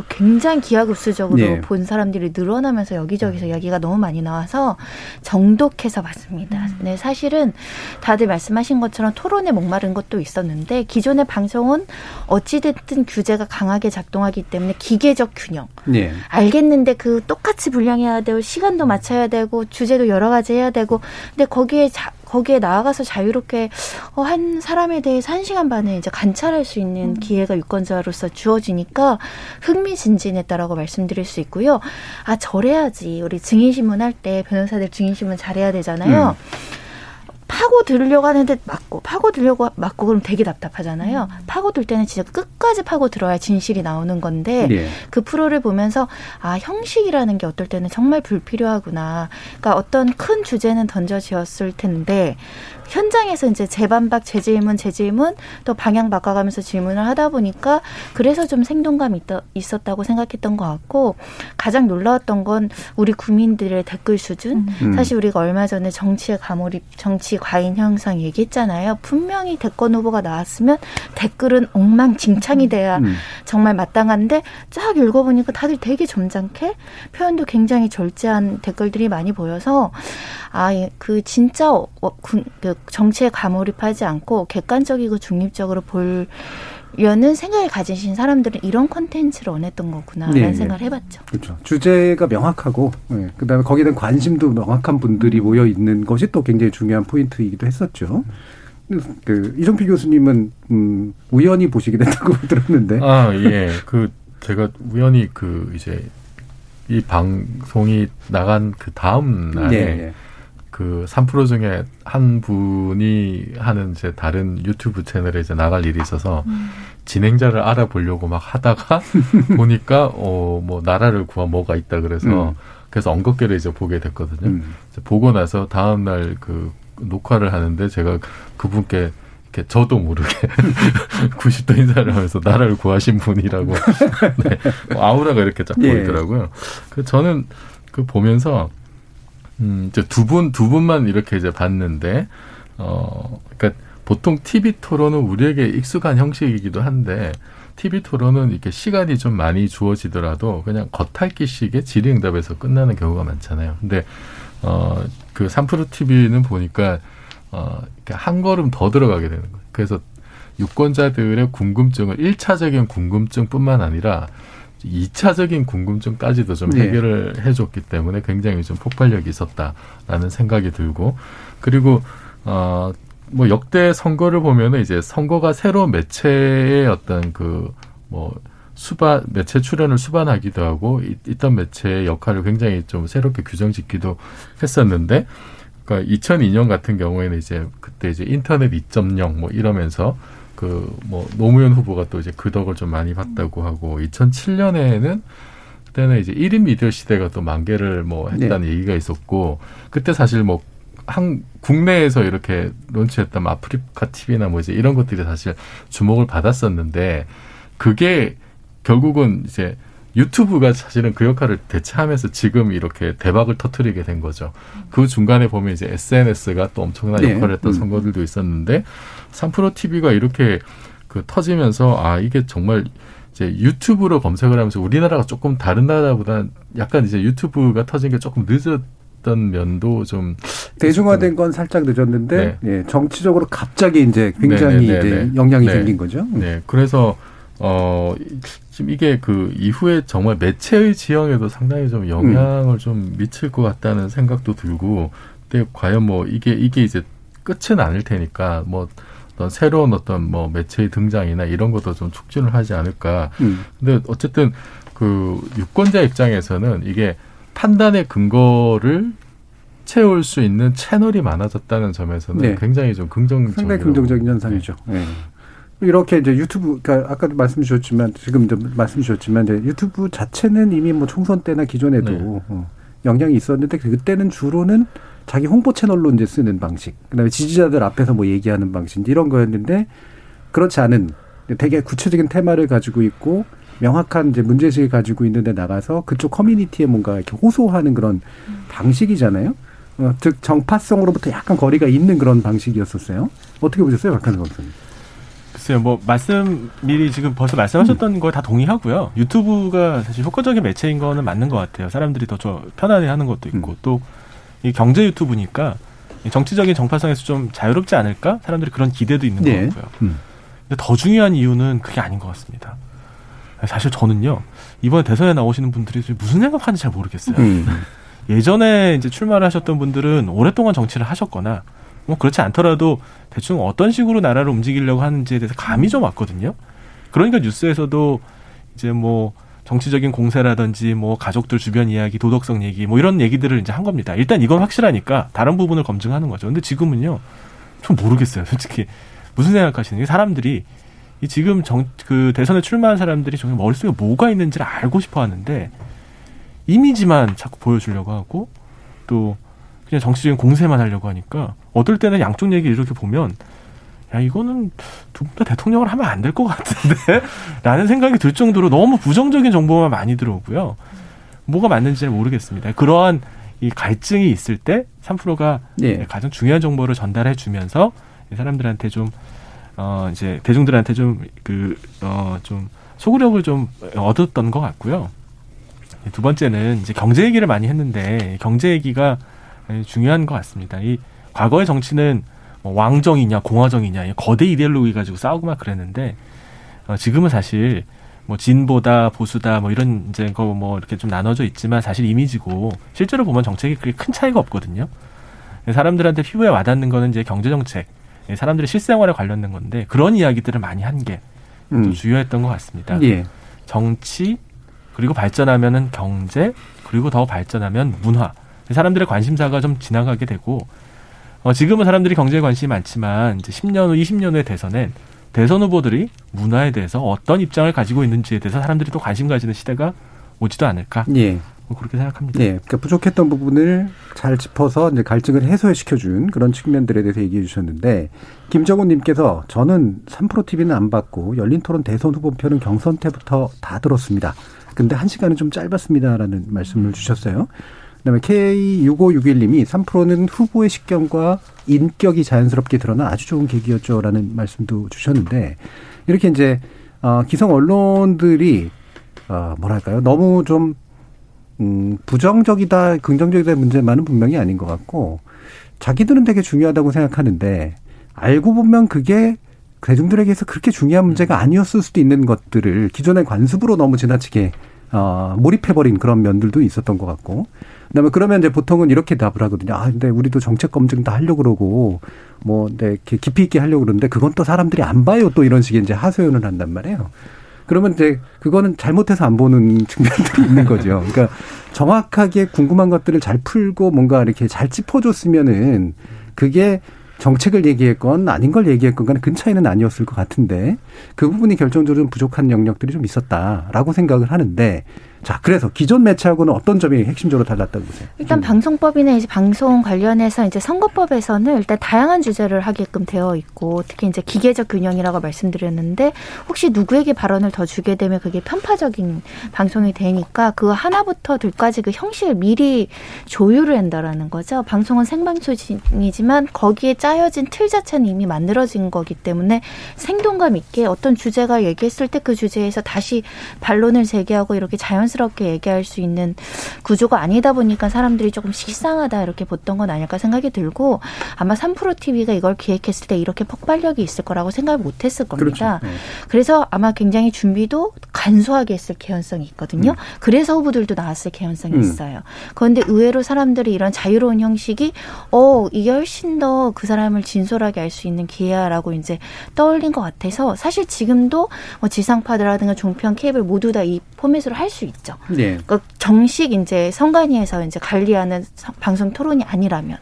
뭐 굉장히 기하급수적으로 예. 본 사람들이 늘어나면서 여기저기서 이야기가 너무 많이 나와서 정독해서 봤습니다. 네, 사실은 다들 말씀하신 것처럼 토론에 목마른 것도 있었는데 기존의 방송은 어찌됐든 규제가 강하게 작동하기 때문에 기계적 균형. 예. 알겠는데 그 똑같이 분량해야 되고 시간도 맞춰야 되고 주제도 여러 가지 해야 되고 근데 거기에 자, 거기에 나아가서 자유롭게 어, 한 사람에 대해서 한 시간 반을 이제 관찰할 수 있는 기회가 유권자로서 주어지니까 흥미진진했다라고 말씀드릴 수 있고요. 아 저래야지 우리 증인신문 할 때 변호사들 증인신문 잘해야 되잖아요. 파고 들으려고 하는데 맞고 파고 들려고 맞고 그럼 되게 답답하잖아요. 파고 들 때는 진짜 끝까지 파고 들어야 진실이 나오는 건데 예. 그 프로를 보면서 아 형식이라는 게 어떨 때는 정말 불필요하구나. 그러니까 어떤 큰 주제는 던져지었을 텐데 현장에서 이제 재반박, 재질문, 재질문 또 방향 바꿔가면서 질문을 하다 보니까 그래서 좀 생동감이 있다, 있었다고 생각했던 것 같고 가장 놀라웠던 건 우리 국민들의 댓글 수준. 음. 사실 우리가 얼마 전에 정치의 가몰입, 정치 과잉 현상 얘기했잖아요. 분명히 대권 후보가 나왔으면 댓글은 엉망진창이 돼야 음. 정말 마땅한데 쫙 읽어보니까 다들 되게 점잖게 표현도 굉장히 절제한 댓글들이 많이 보여서 아그 진짜 어, 군- 그 정치에 가몰입하지 않고 객관적이고 중립적으로 보 려는 생각을 가지신 사람들은 이런 콘텐츠를 원했던 거구나라는 네, 네. 생각을 해봤죠. 그렇죠. 주제가 명확하고 예. 그다음에 거기에 대한 관심도 명확한 분들이 모여 있는 것이 또 굉장히 중요한 포인트이기도 했었죠. 그 이종필 교수님은 음, 우연히 보시게 됐다고 [laughs] 들었는데. 아, 예. 그 제가 우연히 그 이제 이 방송이 나간 그 다음 날에 예, 예. 그 3% 중에 한 분이 하는 이제 다른 유튜브 채널에 이제 나갈 일이 있어서 진행자를 알아보려고 막 하다가 [laughs] 보니까 어 뭐 나라를 구한 뭐가 있다 그래서 음. 그래서 엉겁게를 이제 보게 됐거든요. 음. 보고 나서 다음 날 그 녹화를 하는데 제가 그분께 이렇게 저도 모르게 [laughs] 90도 인사를 하면서 나라를 구하신 분이라고 [laughs] 네. 뭐 아우라가 이렇게 쫙 예. 보이더라고요. 그 저는 그 보면서 음 이제 두 분 두 분만 이렇게 이제 봤는데 어 그러니까 보통 TV 토론은 우리에게 익숙한 형식이기도 한데 TV 토론은 이렇게 시간이 좀 많이 주어지더라도 그냥 겉핥기식의 질의응답에서 끝나는 경우가 많잖아요. 근데 어그 3프로 TV는 보니까 어 이렇게 한 걸음 더 들어가게 되는 거예요. 그래서 유권자들의 궁금증을 1차적인 궁금증뿐만 아니라 2차적인 궁금증까지도 좀 네. 해결을 해줬기 때문에 굉장히 좀 폭발력이 있었다라는 생각이 들고 그리고 어 뭐 역대 선거를 보면은 이제 선거가 새로운 매체의 어떤 그뭐 수반 매체 출연을 수반하기도 하고 이- 있던 매체의 역할을 굉장히 좀 새롭게 규정짓기도 했었는데 그러니까 2002년 같은 경우에는 이제 그때 이제 인터넷 2.0 뭐 이러면서 그 뭐 노무현 후보가 또 이제 그 덕을 좀 많이 봤다고 하고 2007년에는 그때는 이제 1인 미디어 시대가 또 만개를 뭐 했다는 네. 얘기가 있었고 그때 사실 뭐 한 국내에서 이렇게 론치했던 아프리카 TV나 뭐 이제 이런 것들이 사실 주목을 받았었는데 그게 결국은 이제 유튜브가 사실은 그 역할을 대체하면서 지금 이렇게 대박을 터트리게 된 거죠. 그 중간에 보면 이제 SNS가 또 엄청난 네. 역할을 했던 음. 선거들도 있었는데 3프로 TV가 이렇게 그 터지면서 아 이게 정말 이제 유튜브로 검색을 하면서 우리나라가 조금 다른 나라보다 약간 이제 유튜브가 터진 게 조금 늦었던 면도 좀 대중화된 건 살짝 늦었는데 예, 정치적으로 갑자기 이제 굉장히 네, 네, 네, 이제 네. 영향이 네. 생긴 거죠. 음. 네. 그래서 어 지금 이게 그 이후에 정말 매체의 지형에도 상당히 좀 영향을 좀 미칠 것 같다는 생각도 들고 근데 과연 뭐 이게 이게 이제 끝은 아닐 테니까 뭐 어떤 새로운 어떤 뭐 매체의 등장이나 이런 것도 좀 촉진을 하지 않을까. 음. 근데 어쨌든 그 유권자 입장에서는 이게 판단의 근거를 채울 수 있는 채널이 많아졌다는 점에서는 네. 굉장히 좀 긍정적이고 상당히 긍정적인 현상이죠. 네. 예. 이렇게 이제 유튜브, 그러니까 아까도 말씀 주셨지만 지금도 말씀 주셨지만 이제 유튜브 자체는 이미 뭐 총선 때나 기존에도 네. 어, 영향이 있었는데 그때는 주로는 자기 홍보 채널로 이제 쓰는 방식, 그다음에 지지자들 앞에서 뭐 얘기하는 방식 이런 거였는데 그렇지 않은 되게 구체적인 테마를 가지고 있고 명확한 이제 문제의식을 가지고 있는데 나가서 그쪽 커뮤니티에 뭔가 이렇게 호소하는 그런 방식이잖아요. 어, 즉 정파성으로부터 약간 거리가 있는 그런 방식이었었어요. 어떻게 보셨어요, 박한석 박사님? 글쎄요, 뭐 말씀 미리 지금 벌써 말씀하셨던 음. 거다 동의하고요. 유튜브가 사실 효과적인 매체인 거는 맞는 것 같아요. 사람들이 더 저 편안해하는 것도 음. 있고 또이 경제 유튜브니까 이 정치적인 정파성에서 좀 자유롭지 않을까? 사람들이 그런 기대도 있는 네. 것 같고요. 근데 더 중요한 이유는 그게 아닌 것 같습니다. 사실 저는요 이번에 대선에 나오시는 분들이 무슨 생각하는지 잘 모르겠어요. 음. 예전에 이제 출마를 하셨던 분들은 오랫동안 정치를 하셨거나 뭐 그렇지 않더라도 대충 어떤 식으로 나라를 움직이려고 하는지에 대해서 감이 좀 왔거든요. 그러니까 뉴스에서도 이제 뭐 정치적인 공세라든지 뭐 가족들 주변 이야기, 도덕성 얘기 뭐 이런 얘기들을 이제 한 겁니다. 일단 이건 확실하니까 다른 부분을 검증하는 거죠. 근데 지금은요. 좀 모르겠어요. 솔직히 무슨 생각하시는 게 사람들이 이 지금 정 그 대선에 출마한 사람들이 정말 머릿속에 뭐가 있는지를 알고 싶어 하는데 이미지만 자꾸 보여주려고 하고 또 그냥 정치적인 공세만 하려고 하니까 어떨 때는 양쪽 얘기 이렇게 보면 야 이거는 두 분 다 대통령을 하면 안 될 것 같은데 [laughs] 라는 생각이 들 정도로 너무 부정적인 정보만 많이 들어오고요. 뭐가 맞는지 잘 모르겠습니다. 그러한 이 갈증이 있을 때 3%가 예. 가장 중요한 정보를 전달해 주면서 사람들한테 좀 어, 이제 대중들한테 좀 그, 어, 좀 소구력을 좀 얻었던 것 같고요. 두 번째는 이제 경제 얘기를 많이 했는데 경제 얘기가 중요한 것 같습니다. 이 과거의 정치는 뭐 왕정이냐 공화정이냐 이 거대 이데올로기 가지고 싸우고 막 그랬는데 어, 지금은 사실 뭐 진보다 보수다 뭐 이런 이제 거 뭐 이렇게 좀 나눠져 있지만 사실 이미지고 실제로 보면 정책이 그렇게 큰 차이가 없거든요. 사람들한테 피부에 와닿는 거는 이제 경제 정책, 사람들의 실생활에 관련된 건데 그런 이야기들을 많이 한게좀 음. 주요했던 것 같습니다. 예. 정치 그리고 발전하면은 경제 그리고 더 발전하면 문화 사람들의 관심사가 좀 지나가게 되고 어, 지금은 사람들이 경제에 관심이 많지만 이제 10년 후, 20년 후의 대선엔 대선 후보들이 문화에 대해서 어떤 입장을 가지고 있는지에 대해서 사람들이 또 관심 가지는 시대가 오지도 않을까? 예. 뭐 그렇게 생각합니다. 예, 그러니까 부족했던 부분을 잘 짚어서 이제 갈증을 해소시켜준 그런 측면들에 대해서 얘기해 주셨는데 김정훈님께서 저는 3프로 TV는 안 받고 열린 토론 대선 후보표는 경선 때부터 다 들었습니다. 근데 한 시간은 좀 짧았습니다라는 말씀을 주셨어요. 그다음에 K6561님이 3프로는 후보의 식견과 인격이 자연스럽게 드러나 아주 좋은 계기였죠라는 말씀도 주셨는데 이렇게 이제 어, 기성 언론들이 어, 뭐랄까요? 너무 좀 음, 부정적이다, 긍정적이다 문제만은 분명히 아닌 것 같고, 자기들은 되게 중요하다고 생각하는데, 알고 보면 그게 대중들에게서 그렇게 중요한 문제가 아니었을 수도 있는 것들을 기존의 관습으로 너무 지나치게, 어, 몰입해버린 그런 면들도 있었던 것 같고, 그 다음에 그러면 이제 보통은 이렇게 답을 하거든요. 아, 근데 우리도 정책 검증 다 하려고 그러고, 뭐, 네, 이렇게 깊이 있게 하려고 그러는데, 그건 또 사람들이 안 봐요. 또 이런 식의 이제 하소연을 한단 말이에요. 그러면 이제 그거는 잘못해서 안 보는 측면들이 있는 거죠. 그러니까 정확하게 궁금한 것들을 잘 풀고 뭔가 이렇게 잘 짚어줬으면은 그게 정책을 얘기했건 아닌 걸 얘기했건 간에 큰 차이는 아니었을 것 같은데 그 부분이 결정적으로 좀 부족한 영역들이 좀 있었다라고 생각을 하는데 자, 그래서 기존 매체하고는 어떤 점이 핵심적으로 달랐다고 보세요? 일단 방송법이나 이제 방송 관련해서 이제 선거법에서는 일단 다양한 주제를 하게끔 되어 있고 특히 이제 기계적 균형이라고 말씀드렸는데 혹시 누구에게 발언을 더 주게 되면 그게 편파적인 방송이 되니까 그 하나부터 둘까지 그 형식을 미리 조율을 한다라는 거죠. 방송은 생방송이지만 거기에 짜여진 틀 자체는 이미 만들어진 거기 때문에 생동감 있게 어떤 주제가 얘기했을 때 그 주제에서 다시 반론을 제기하고 이렇게 자연 자연스럽게 얘기할 수 있는 구조가 아니다 보니까 사람들이 조금 식상하다 이렇게 봤던 건 아닐까 생각이 들고 아마 3프로 TV가 이걸 기획했을 때 이렇게 폭발력이 있을 거라고 생각을 못 했을 겁니다. 그렇죠. 네. 그래서 아마 굉장히 준비도 간소하게 했을 개연성이 있거든요. 음. 그래서 후보들도 나왔을 개연성이 음. 있어요. 그런데 의외로 사람들이 이런 자유로운 형식이 어, 이게 훨씬 더 그 사람을 진솔하게 알 수 있는 기회야라고 이제 떠올린 것 같아서 사실 지금도 뭐 지상파라든가 종편 케이블 모두 다 이 포맷으로 할 수 있죠. 있죠. 네. 그러니까 정식 이제 선관위에서 이제 관리하는 방송 토론이 아니라면.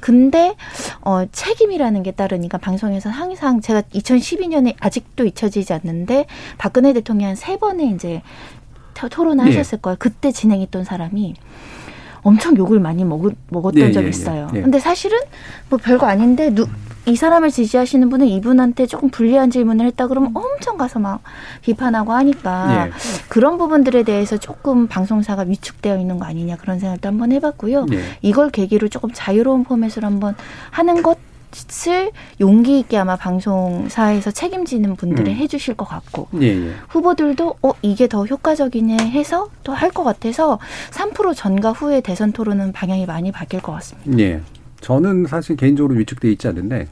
근데 어 책임이라는 게 따르니까 방송에서 항상 제가 2012년에 아직도 잊혀지지 않는데 박근혜 대통령이 한 세 번의 이제 토론을 네. 하셨을 거예요. 그때 진행했던 사람이 엄청 욕을 많이 먹, 먹었던 네, 적이 예, 있어요. 예, 예. 근데 사실은 뭐 별거 아닌데 누, 이 사람을 지지하시는 분은 이분한테 조금 불리한 질문을 했다 그러면 엄청 가서 막 비판하고 하니까 예. 그런 부분들에 대해서 조금 방송사가 위축되어 있는 거 아니냐 그런 생각도 한번 해봤고요. 예. 이걸 계기로 조금 자유로운 포맷으로 한번 하는 것 을 용기 있게 아마 방송사에서 책임지는 분들이 음. 해주실 것 같고 예, 예. 후보들도 어 이게 더 효과적이네 해서 또 할 것 같아서 3% 전과 후에 대선 토론은 방향이 많이 바뀔 것 같습니다. 예. 저는 사실 개인적으로 위축돼 있지 않는데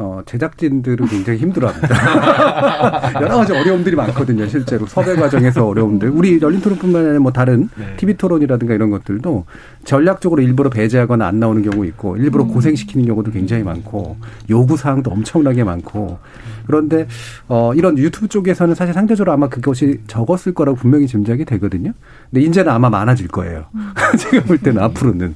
어, 제작진들은 굉장히 힘들어합니다. [laughs] 여러 가지 어려움들이 많거든요, 실제로. 섭외 과정에서 어려움들. 우리 열린 토론뿐만 아니라 뭐 다른 네. TV 토론이라든가 이런 것들도 전략적으로 일부러 배제하거나 안 나오는 경우 있고, 일부러 음. 고생시키는 경우도 굉장히 많고, 요구사항도 엄청나게 많고, 그런데, 어, 이런 유튜브 쪽에서는 사실 상대적으로 아마 그것이 적었을 거라고 분명히 짐작이 되거든요. 근데 이제는 아마 많아질 거예요. 음. [laughs] 제가 볼 때는 앞으로는.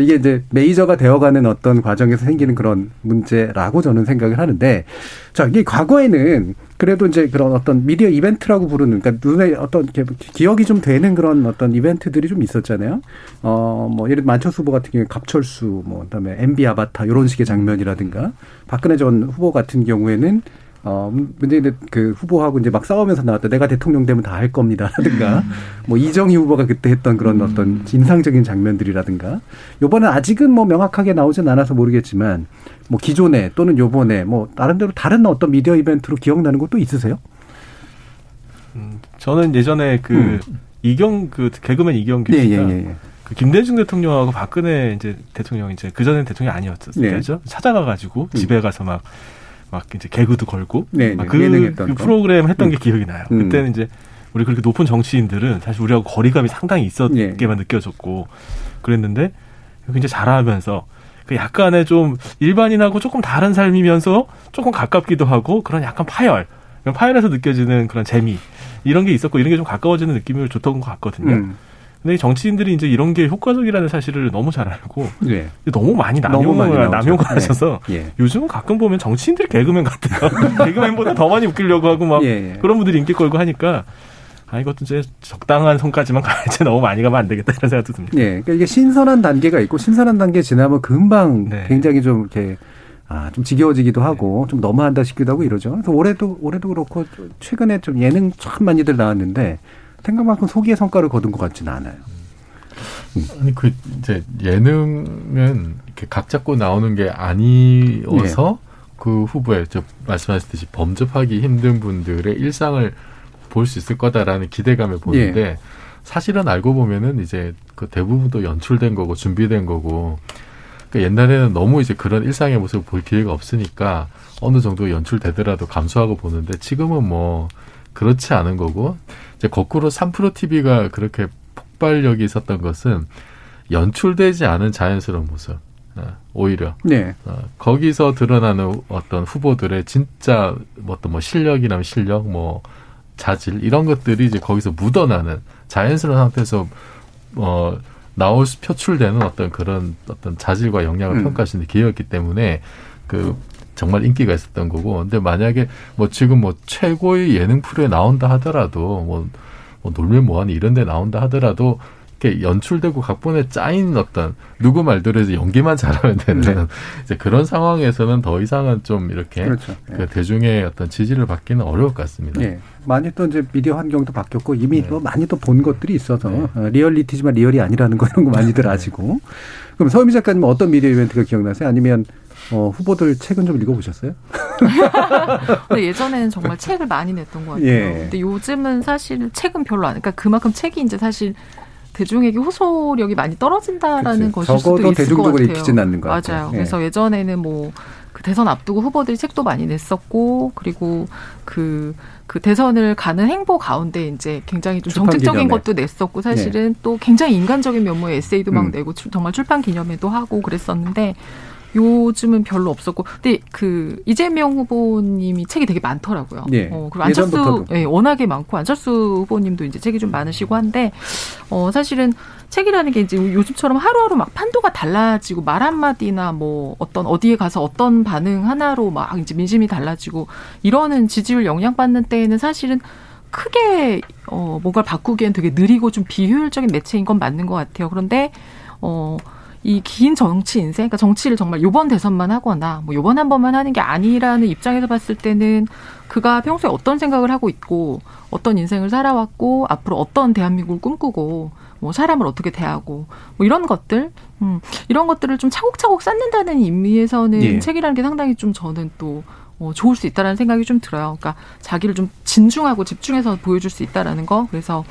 이게 이제 메이저가 되어가는 어떤 과정에서 생기는 그런 문제라고 저는 생각을 하는데, 자, 이게 과거에는 그래도 이제 그런 어떤 미디어 이벤트라고 부르는, 그러니까 눈에 어떤 기억이 좀 되는 그런 어떤 이벤트들이 좀 있었잖아요. 어, 뭐, 예를 들어 만천수 후보 같은 경우에 갑철수, 뭐, 그 다음에 MB 아바타, 이런 식의 장면이라든가, 박근혜 전 후보 같은 경우에는 어, 문재인 그 후보하고 이제 막 싸우면서 나왔다. 내가 대통령 되면 다 할 겁니다. 라든가, 뭐 이정희 후보가 그때 했던 그런 어떤 인상적인 장면들이라든가, 요번에 아직은 뭐 명확하게 나오진 않아서 모르겠지만, 뭐 기존에 또는 요번에 뭐 나름대로 다른 어떤 미디어 이벤트로 기억나는 것도 있으세요? 음, 저는 예전에 그 음. 이경 그 개그맨 이경규 씨가 예, 예, 예. 그 김대중 대통령하고 박근혜 이제 대통령 이제 그 전에 대통령 아니었죠. 네. 찾아가 가지고 집에 가서 막 막 이제 개그도 걸고 네, 네 그, 그 프로그램 했던 음. 게 기억이 나요. 음. 그때는 이제 우리 그렇게 높은 정치인들은 사실 우리하고 거리감이 상당히 있었게만 네. 느껴졌고 그랬는데 굉장히 잘하면서 그 약간의 좀 일반인하고 조금 다른 삶이면서 조금 가깝기도 하고 그런 약간 파열, 파열에서 느껴지는 그런 재미 이런 게 있었고 이런 게 좀 가까워지는 느낌을 줬던 것 같거든요. 음. 근데 정치인들이 이제 이런 게 효과적이라는 사실을 너무 잘 알고 네. 너무 많이 남용을 남용을 하셔서 네. 예. 요즘은 가끔 보면 정치인들이 개그맨 같아요. [laughs] 개그맨보다 더 많이 웃기려고 하고 막 예, 예. 그런 분들이 인기 끌고 하니까 아 이것도 이제 적당한 선까지만 가야지 [laughs] 너무 많이 가면 안 되겠다 이런 생각도 듭니다. 네, 그러니까 이게 신선한 단계가 있고 신선한 단계 지나면 금방 네. 굉장히 좀 이렇게 아, 좀 지겨워지기도 하고 네. 좀 너무한다 싶기도 하고 이러죠. 그래서 올해도 올해도 그렇고 최근에 좀 예능 참 많이들 나왔는데 생각만큼 소기의 성과를 거둔 것 같지는 않아요. 아니 그 이제 예능은 이렇게 각 잡고 나오는 게 아니어서 네. 그 후보에 저 말씀하셨듯이 범접하기 힘든 분들의 일상을 볼 수 있을 거다라는 기대감을 보는데 네. 사실은 알고 보면은 이제 그 대부분도 연출된 거고 준비된 거고 그러니까 옛날에는 너무 이제 그런 일상의 모습을 볼 기회가 없으니까 어느 정도 연출되더라도 감수하고 보는데 지금은 뭐 그렇지 않은 거고 이제 거꾸로 3프로 TV가 그렇게 폭발력이 있었던 것은 연출되지 않은 자연스러운 모습. 어, 오히려 네. 어, 거기서 드러나는 어떤 후보들의 진짜 어떤 뭐 실력이라면 실력, 뭐 자질 이런 것들이 이제 거기서 묻어나는 자연스러운 상태에서 어 나올 수 표출되는 어떤 그런 어떤 자질과 역량을 음. 평가하시는 기회였기 때문에 그 정말 인기가 있었던 거고. 근데 만약에 뭐 지금 뭐 최고의 예능 프로에 나온다 하더라도 뭐, 뭐 놀면 뭐하니 이런 데 나온다 하더라도 이렇게 연출되고 각본에 짜인 어떤 누구 말대로 해서 연기만 잘하면 되는 네. 이제 그런 상황에서는 더 이상은 좀 이렇게 그렇죠. 그 대중의 어떤 지지를 받기는 어려울 것 같습니다. 예. 많이 또 이제 미디어 환경도 바뀌었고 이미 네. 또 많이 또 본 것들이 있어서 어, 리얼리티지만 리얼이 아니라는 거 이런 거 많이들 아시고. 그럼 서유미 작가님 은 어떤 미디어 이벤트가 기억나세요? 아니면 어, 후보들 책은 좀 읽어보셨어요? [laughs] 근데 예전에는 정말 책을 많이 냈던 것 같아요. 예. 근데 요즘은 사실 책은 별로 안, 그러니까 그만큼 책이 이제 사실 대중에게 호소력이 많이 떨어진다라는 그치. 것일 수도 있을 것 대중적으로 같아요. 읽히진 않는 것 같아요. 맞아요. 예. 그래서 예전에는 뭐 그 대선 앞두고 후보들이 책도 많이 냈었고 그리고 그, 그 대선을 가는 행보 가운데 이제 굉장히 좀 정책적인 기념회. 것도 냈었고 사실은 또 굉장히 인간적인 면모의 에세이도 막 음. 내고 출- 정말 출판 기념회도 하고 그랬었는데 요즘은 별로 없었고 근데 그 이재명 후보님이 책이 되게 많더라고요. 예. 어, 그리고 안철수 예전부터도. 예, 워낙에 많고 안철수 후보님도 이제 책이 좀 많으시고 한데 어 사실은 책이라는 게 이제 요즘처럼 하루하루 막 판도가 달라지고 말 한마디나 뭐 어떤 어디에 가서 어떤 반응 하나로 막 이제 민심이 달라지고 이러는 지지율 영향받는 때에는 사실은 크게 어 뭔가를 바꾸기엔 되게 느리고 좀 비효율적인 매체인 건 맞는 것 같아요. 그런데 어 이 긴 정치 인생, 그러니까 정치를 정말 요번 대선만 하거나 뭐 요번 한 번만 하는 게 아니라는 입장에서 봤을 때는 그가 평소에 어떤 생각을 하고 있고 어떤 인생을 살아왔고 앞으로 어떤 대한민국을 꿈꾸고 뭐 사람을 어떻게 대하고 뭐 이런 것들 음, 이런 것들을 좀 차곡차곡 쌓는다는 의미에서는 예. 책이라는 게 상당히 좀 저는 또 어, 좋을 수 있다라는 생각이 좀 들어요. 그러니까 자기를 좀 진중하고 집중해서 보여줄 수 있다라는 거. 그래서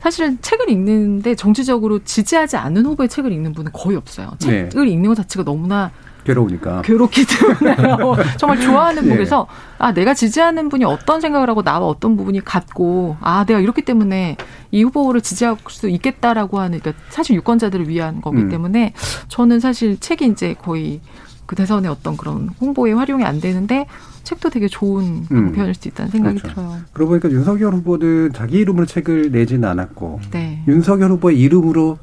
사실 책을 읽는데 정치적으로 지지하지 않는 후보의 책을 읽는 분은 거의 없어요. 네. 책을 읽는 것 자체가 너무나 괴로우니까. 괴롭기 때문에요. [laughs] [laughs] 정말 좋아하는 예. 곡에서 아 내가 지지하는 분이 어떤 생각을 하고 나와 어떤 부분이 같고 아 내가 이렇기 때문에 이 후보를 지지할 수 있겠다라고 하는 그러니까 사실 유권자들을 위한 거기 음. 때문에 저는 사실 책이 이제 거의 그 대선의 어떤 그런 홍보에 활용이 안 되는데 책도 되게 좋은 음. 표현일 수 있다는 생각이 그렇죠. 들어요. 그러고 보니까 윤석열 후보는 자기 이름으로 책을 내지는 않았고 네. 윤석열 후보의 이름으로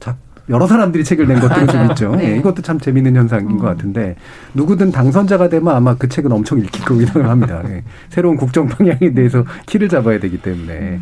자- 여러 사람들이 책을 낸 것들은 좀. 있죠. 네. 예, 이것도 참 재미있는 현상인 것 같은데 누구든 당선자가 되면 아마 그 책은 엄청 읽힐 생각을 합니다. 예. 새로운 국정 방향에 대해서 키를 잡아야 되기 때문에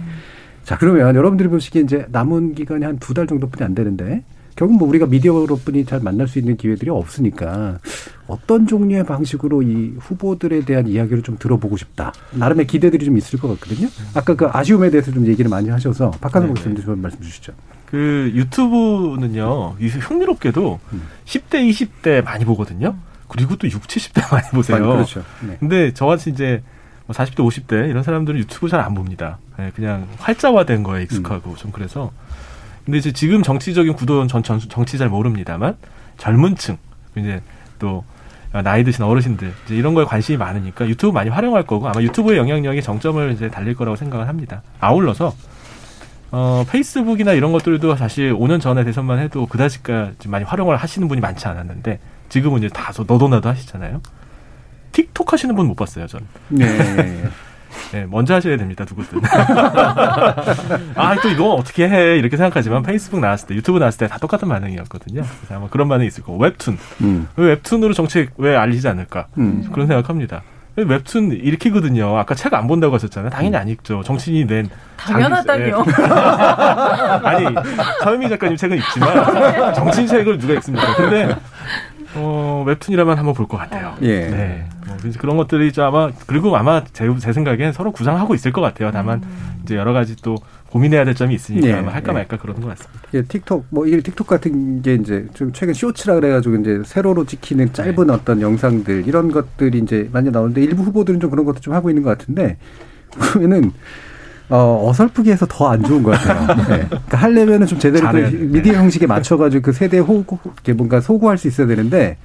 자 그러면 여러분들이 보시기에 이제 남은 기간이 한 두 달 정도뿐이 안 되는데 결국 뭐 우리가 미디어로뿐이 잘 만날 수 있는 기회들이 없으니까 어떤 종류의 방식으로 이 후보들에 대한 이야기를 좀 들어보고 싶다. 나름의 기대들이 좀 있을 것 같거든요. 아까 그 아쉬움에 대해서 좀 얘기를 많이 하셔서 네네. 목사님도 좀 말씀 주시죠. 그 유튜브는요, 이 흥미롭게도 음. 10대, 20대 많이 보거든요. 그리고 또 6, 70대 많이 보세요. 많이 그렇죠. 네. 근데 저같이 이제 뭐 40대, 50대 이런 사람들은 유튜브 잘 안 봅니다. 예, 그냥 활자화된 거에 익숙하고 음. 좀 그래서. 근데 이제 지금 정치적인 구도는 전, 전 정치 잘 모릅니다만 젊은 층, 이제 또 나이 드신 어르신들 이제 이런 거에 관심이 많으니까 유튜브 많이 활용할 거고 아마 유튜브의 영향력이 정점을 이제 달릴 거라고 생각을 합니다. 아울러서 어, 페이스북이나 이런 것들도 사실 5년 전에 대선만 해도 그다지까지 많이 활용을 하시는 분이 많지 않았는데 지금은 이제 다소 너도나도 하시잖아요. 틱톡 하시는 분 못 봤어요, 전. 네. 네, 먼저 하셔야 됩니다, 누구든. [laughs] 아, 또 이거 어떻게 해? 이렇게 생각하지만 페이스북 나왔을 때, 유튜브 나왔을 때 다 똑같은 반응이었거든요. 그래서 아마 그런 반응이 있을 거고. 웹툰. 음. 왜 웹툰으로 정책 왜 알리지 않을까? 음. 그런 생각합니다. 웹툰 읽히거든요. 아까 책 안 본다고 하셨잖아요. 당연히 안 읽죠. 정치인이 낸. 당연하다뇨. 예. [laughs] 아니, 서유미 작가님 책은 읽지만 정치인 책을 누가 읽습니까? 근데 어, 웹툰이라면 한번 볼 것 같아요. 예. 네. 뭐 그런 것들이 이제 아마 그리고 아마 제, 제 생각엔 서로 구상하고 있을 것 같아요. 다만 이제 여러 가지 또 고민해야 될 점이 있으니까 예, 아마 할까 예. 말까 그러는 것 같습니다. 예, 틱톡 뭐 이게 틱톡 같은 게 이제 좀 최근 쇼츠라 그래가지고 이제 세로로 찍히는 짧은 네. 어떤 영상들 이런 것들이 이제 많이 나오는데 일부 후보들은 좀 그런 것도 좀 하고 있는 것 같은데 [laughs] 보면은 어, 어설프게 해서 더 안 좋은 것 같아요. [laughs] 네. 그러니까 하려면은 좀 제대로 그. 미디어 형식에 맞춰가지고 그 세대 호구, 뭔가 소구할 수 있어야 되는데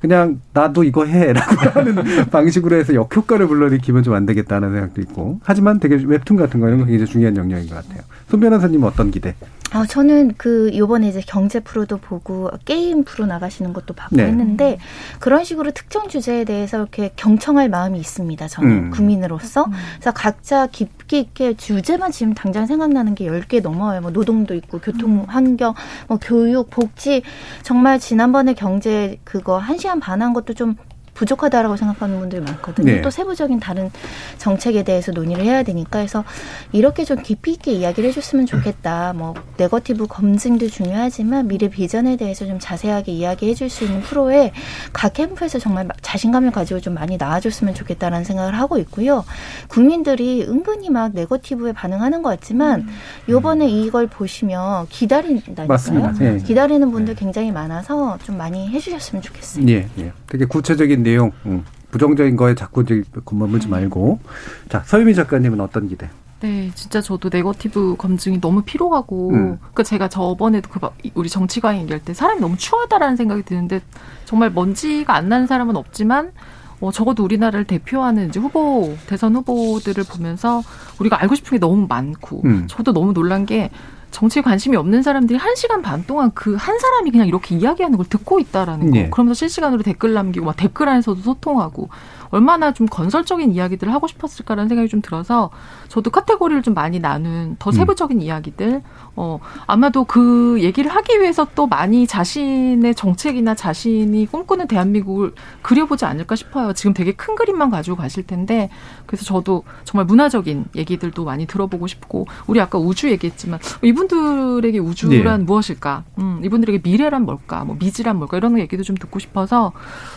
그냥 나도 이거 해라고 [laughs] 하는 방식으로 해서 역효과를 불러일으키면 좀 안 되겠다는 생각도 있고 하지만 되게 웹툰 같은 거 이런 거 굉장히 중요한 영역인 것 같아요. 손 변호사님은 어떤 기대? 아, 저는 그 요번에 이제 경제 프로도 보고 게임 프로 나가시는 것도 봤고 네. 했는데 그런 식으로 특정 주제에 대해서 이렇게 경청할 마음이 있습니다. 저는 음. 국민으로서. 그래서 각자 깊이 있게 주제만 지금 당장 생각나는 게 10개 넘어요. 뭐 노동도 있고 교통 환경, 뭐 교육, 복지 정말 지난번에 경제 그거 1시간 반 한 것도 좀 부족하다라고 생각하는 분들이 많거든요. 네. 또 세부적인 다른 정책에 대해서 논의를 해야 되니까 해서 이렇게 좀 깊이 있게 이야기를 해줬으면 좋겠다. 뭐 네거티브 검증도 중요하지만 미래 비전에 대해서 좀 자세하게 이야기해 줄 수 있는 프로에 각 캠프에서 정말 자신감을 가지고 좀 많이 나와줬으면 좋겠다라는 생각을 하고 있고요. 국민들이 은근히 막 네거티브에 반응하는 것 같지만 요번에 이걸 보시면 기다린다니까요. 맞습니다. 네. 기다리는 분들 굉장히 많아서 좀 많이 해주셨으면 좋겠어요. 예, 예. 되게 구체적인 내용, 음, 부정적인 거에 자꾸 겁먹지 말고. 자, 서유미 작가님은 어떤 기대? 네, 진짜 저도 네거티브 검증이 너무 필요하고, 음. 그 제가 저번에도 그막 우리 정치관 얘기할 때 사람이 너무 추하다라는 생각이 드는데 정말 먼지가 안 나는 사람은 없지만 어, 적어도 우리나라를 대표하는 이제 후보 대선 후보들을 보면서 우리가 알고 싶은 게 너무 많고, 음. 저도 너무 놀란 게 정치에 관심이 없는 사람들이 한 시간 반 동안 그 한 사람이 그냥 이렇게 이야기하는 걸 듣고 있다라는 거. 예. 그러면서 실시간으로 댓글 남기고 막 댓글 안에서도 소통하고 얼마나 좀 건설적인 이야기들을 하고 싶었을까라는 생각이 좀 들어서 저도 카테고리를 좀 많이 나눈 더 세부적인 이야기들 어 아마도 그 얘기를 하기 위해서 또 많이 자신의 정책이나 자신이 꿈꾸는 대한민국을 그려보지 않을까 싶어요. 지금 되게 큰 그림만 가지고 가실 텐데 그래서 저도 정말 문화적인 얘기들도 많이 들어보고 싶고 우리 아까 우주 얘기했지만 이분들에게 우주란 네. 무엇일까? 음, 이분들에게 미래란 뭘까? 뭐 미지란 뭘까? 이런 얘기도 좀 듣고 싶어서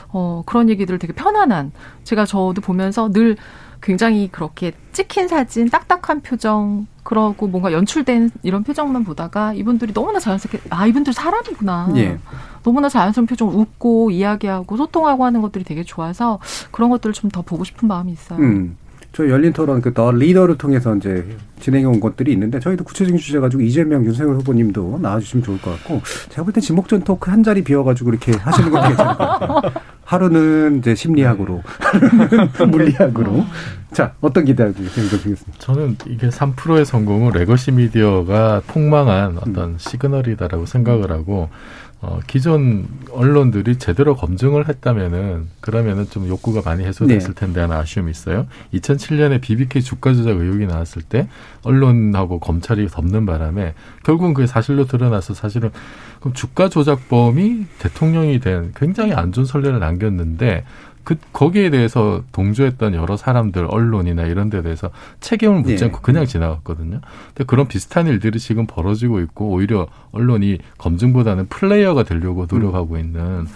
어, 그런 얘기들을 되게 편안한 제가 저도 보면서 늘 굉장히 그렇게 찍힌 사진, 딱딱한 표정, 그러고 뭔가 연출된 이런 표정만 보다가 이분들이 너무나 자연스럽게 아 이분들 사람이구나. 예. 너무나 자연스러운 표정 웃고 이야기하고 소통하고 하는 것들이 되게 좋아서 그런 것들을 좀 더 보고 싶은 마음이 있어요. 음. 저 열린 토론 그 더 리더를 통해서 이제 진행해 온 것들이 있는데 저희도 구체적인 주제 가지고 이재명 윤석열 후보님도 나와주시면 좋을 것 같고 제가 볼때 지목전 토크 한 자리 비워가지고 이렇게 하시는 것도 괜찮을 것 같아요. [laughs] 하루는 이제 심리학으로, 하루는 [laughs] 물리학으로. 자 어떤 기대하고 생각하시겠습니까? 저는 이게 3%의 성공은 legacy media가 폭망한 어떤 시그널이다라고 생각을 하고 어, 기존 언론들이 제대로 검증을 했다면은 그러면은 좀 욕구가 많이 해소됐을 네. 텐데 하는 아쉬움이 있어요. 2007년에 BBK 주가 조작 의혹이 나왔을 때 언론하고 검찰이 덮는 바람에 결국은 그게 사실로 드러나서 사실은 그럼 주가 조작범이 대통령이 된 굉장히 안 좋은 선례를 남겼는데 그 거기에 대해서 동조했던 여러 사람들 언론이나 이런 데 대해서 책임을 묻지 예. 않고 그냥 지나갔거든요. 근데 그런 비슷한 일들이 지금 벌어지고 있고 오히려 언론이 검증보다는 플레이어가 되려고 노력하고 있는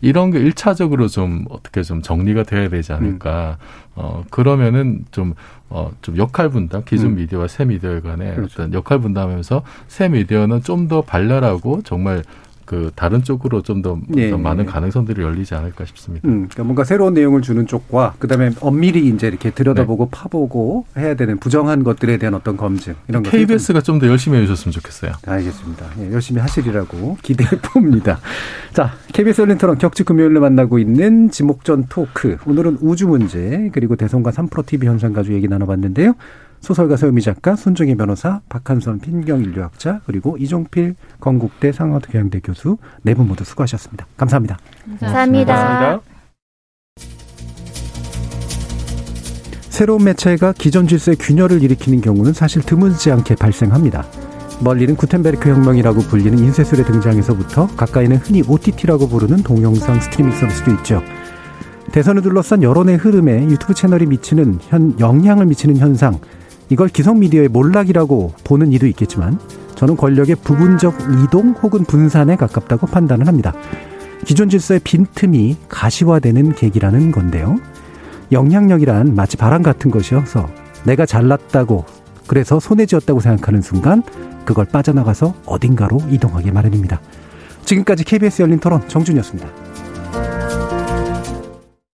이런 게 일차적으로 좀 어떻게 좀 정리가 돼야 되지 않을까. 어 그러면은 좀 어, 좀 역할 분담, 기존 음. 미디어와 새 미디어 간의 그렇죠. 어떤 역할 분담하면서 새 미디어는 좀 더 발랄하고 정말 그 다른 쪽으로 좀더 예. 많은 가능성들이 열리지 않을까 싶습니다. 음, 그러니까 뭔가 새로운 내용을 주는 쪽과 그다음에 엄밀히 이제 이렇게 들여다보고 네. 파보고 해야 되는 부정한 것들에 대한 어떤 검증 이런 것들 KBS가 좀 더 열심히 해주셨으면 좋겠어요. 알겠습니다. 예, 열심히 하시리라고 [laughs] 기대해 봅니다. 자, KBS 열린 토론 격주 금요일로 만나고 있는 지목전 토크. 오늘은 우주 문제 그리고 대선과 3프로 TV 현상 가지고 얘기 나눠봤는데요. 소설가 서유미 작가, 손정희 변호사, 박한선 핀경 인류학자 그리고 이종필 건국대 상하교양대 교수 네 분 모두 수고하셨습니다. 감사합니다. 감사합니다. 새로운 매체가 기존 질서의 균열을 일으키는 경우는 사실 드물지 않게 발생합니다. 멀리는 구텐베르크 혁명이라고 불리는 인쇄술의 등장에서부터 가까이는 흔히 OTT라고 부르는 동영상 스트리밍 서비스도 있죠. 대선을 둘러싼 여론의 흐름에 유튜브 채널이 미치는 현, 영향을 미치는 현상, 이걸 기성 미디어의 몰락이라고 보는 이도 있겠지만 저는 권력의 부분적 이동 혹은 분산에 가깝다고 판단을 합니다. 기존 질서의 빈틈이 가시화되는 계기라는 건데요. 영향력이란 마치 바람 같은 것이어서 내가 잘났다고 그래서 손에 쥐었다고 생각하는 순간 그걸 빠져나가서 어딘가로 이동하기 마련입니다. 지금까지 KBS 열린 토론 정준이었습니다.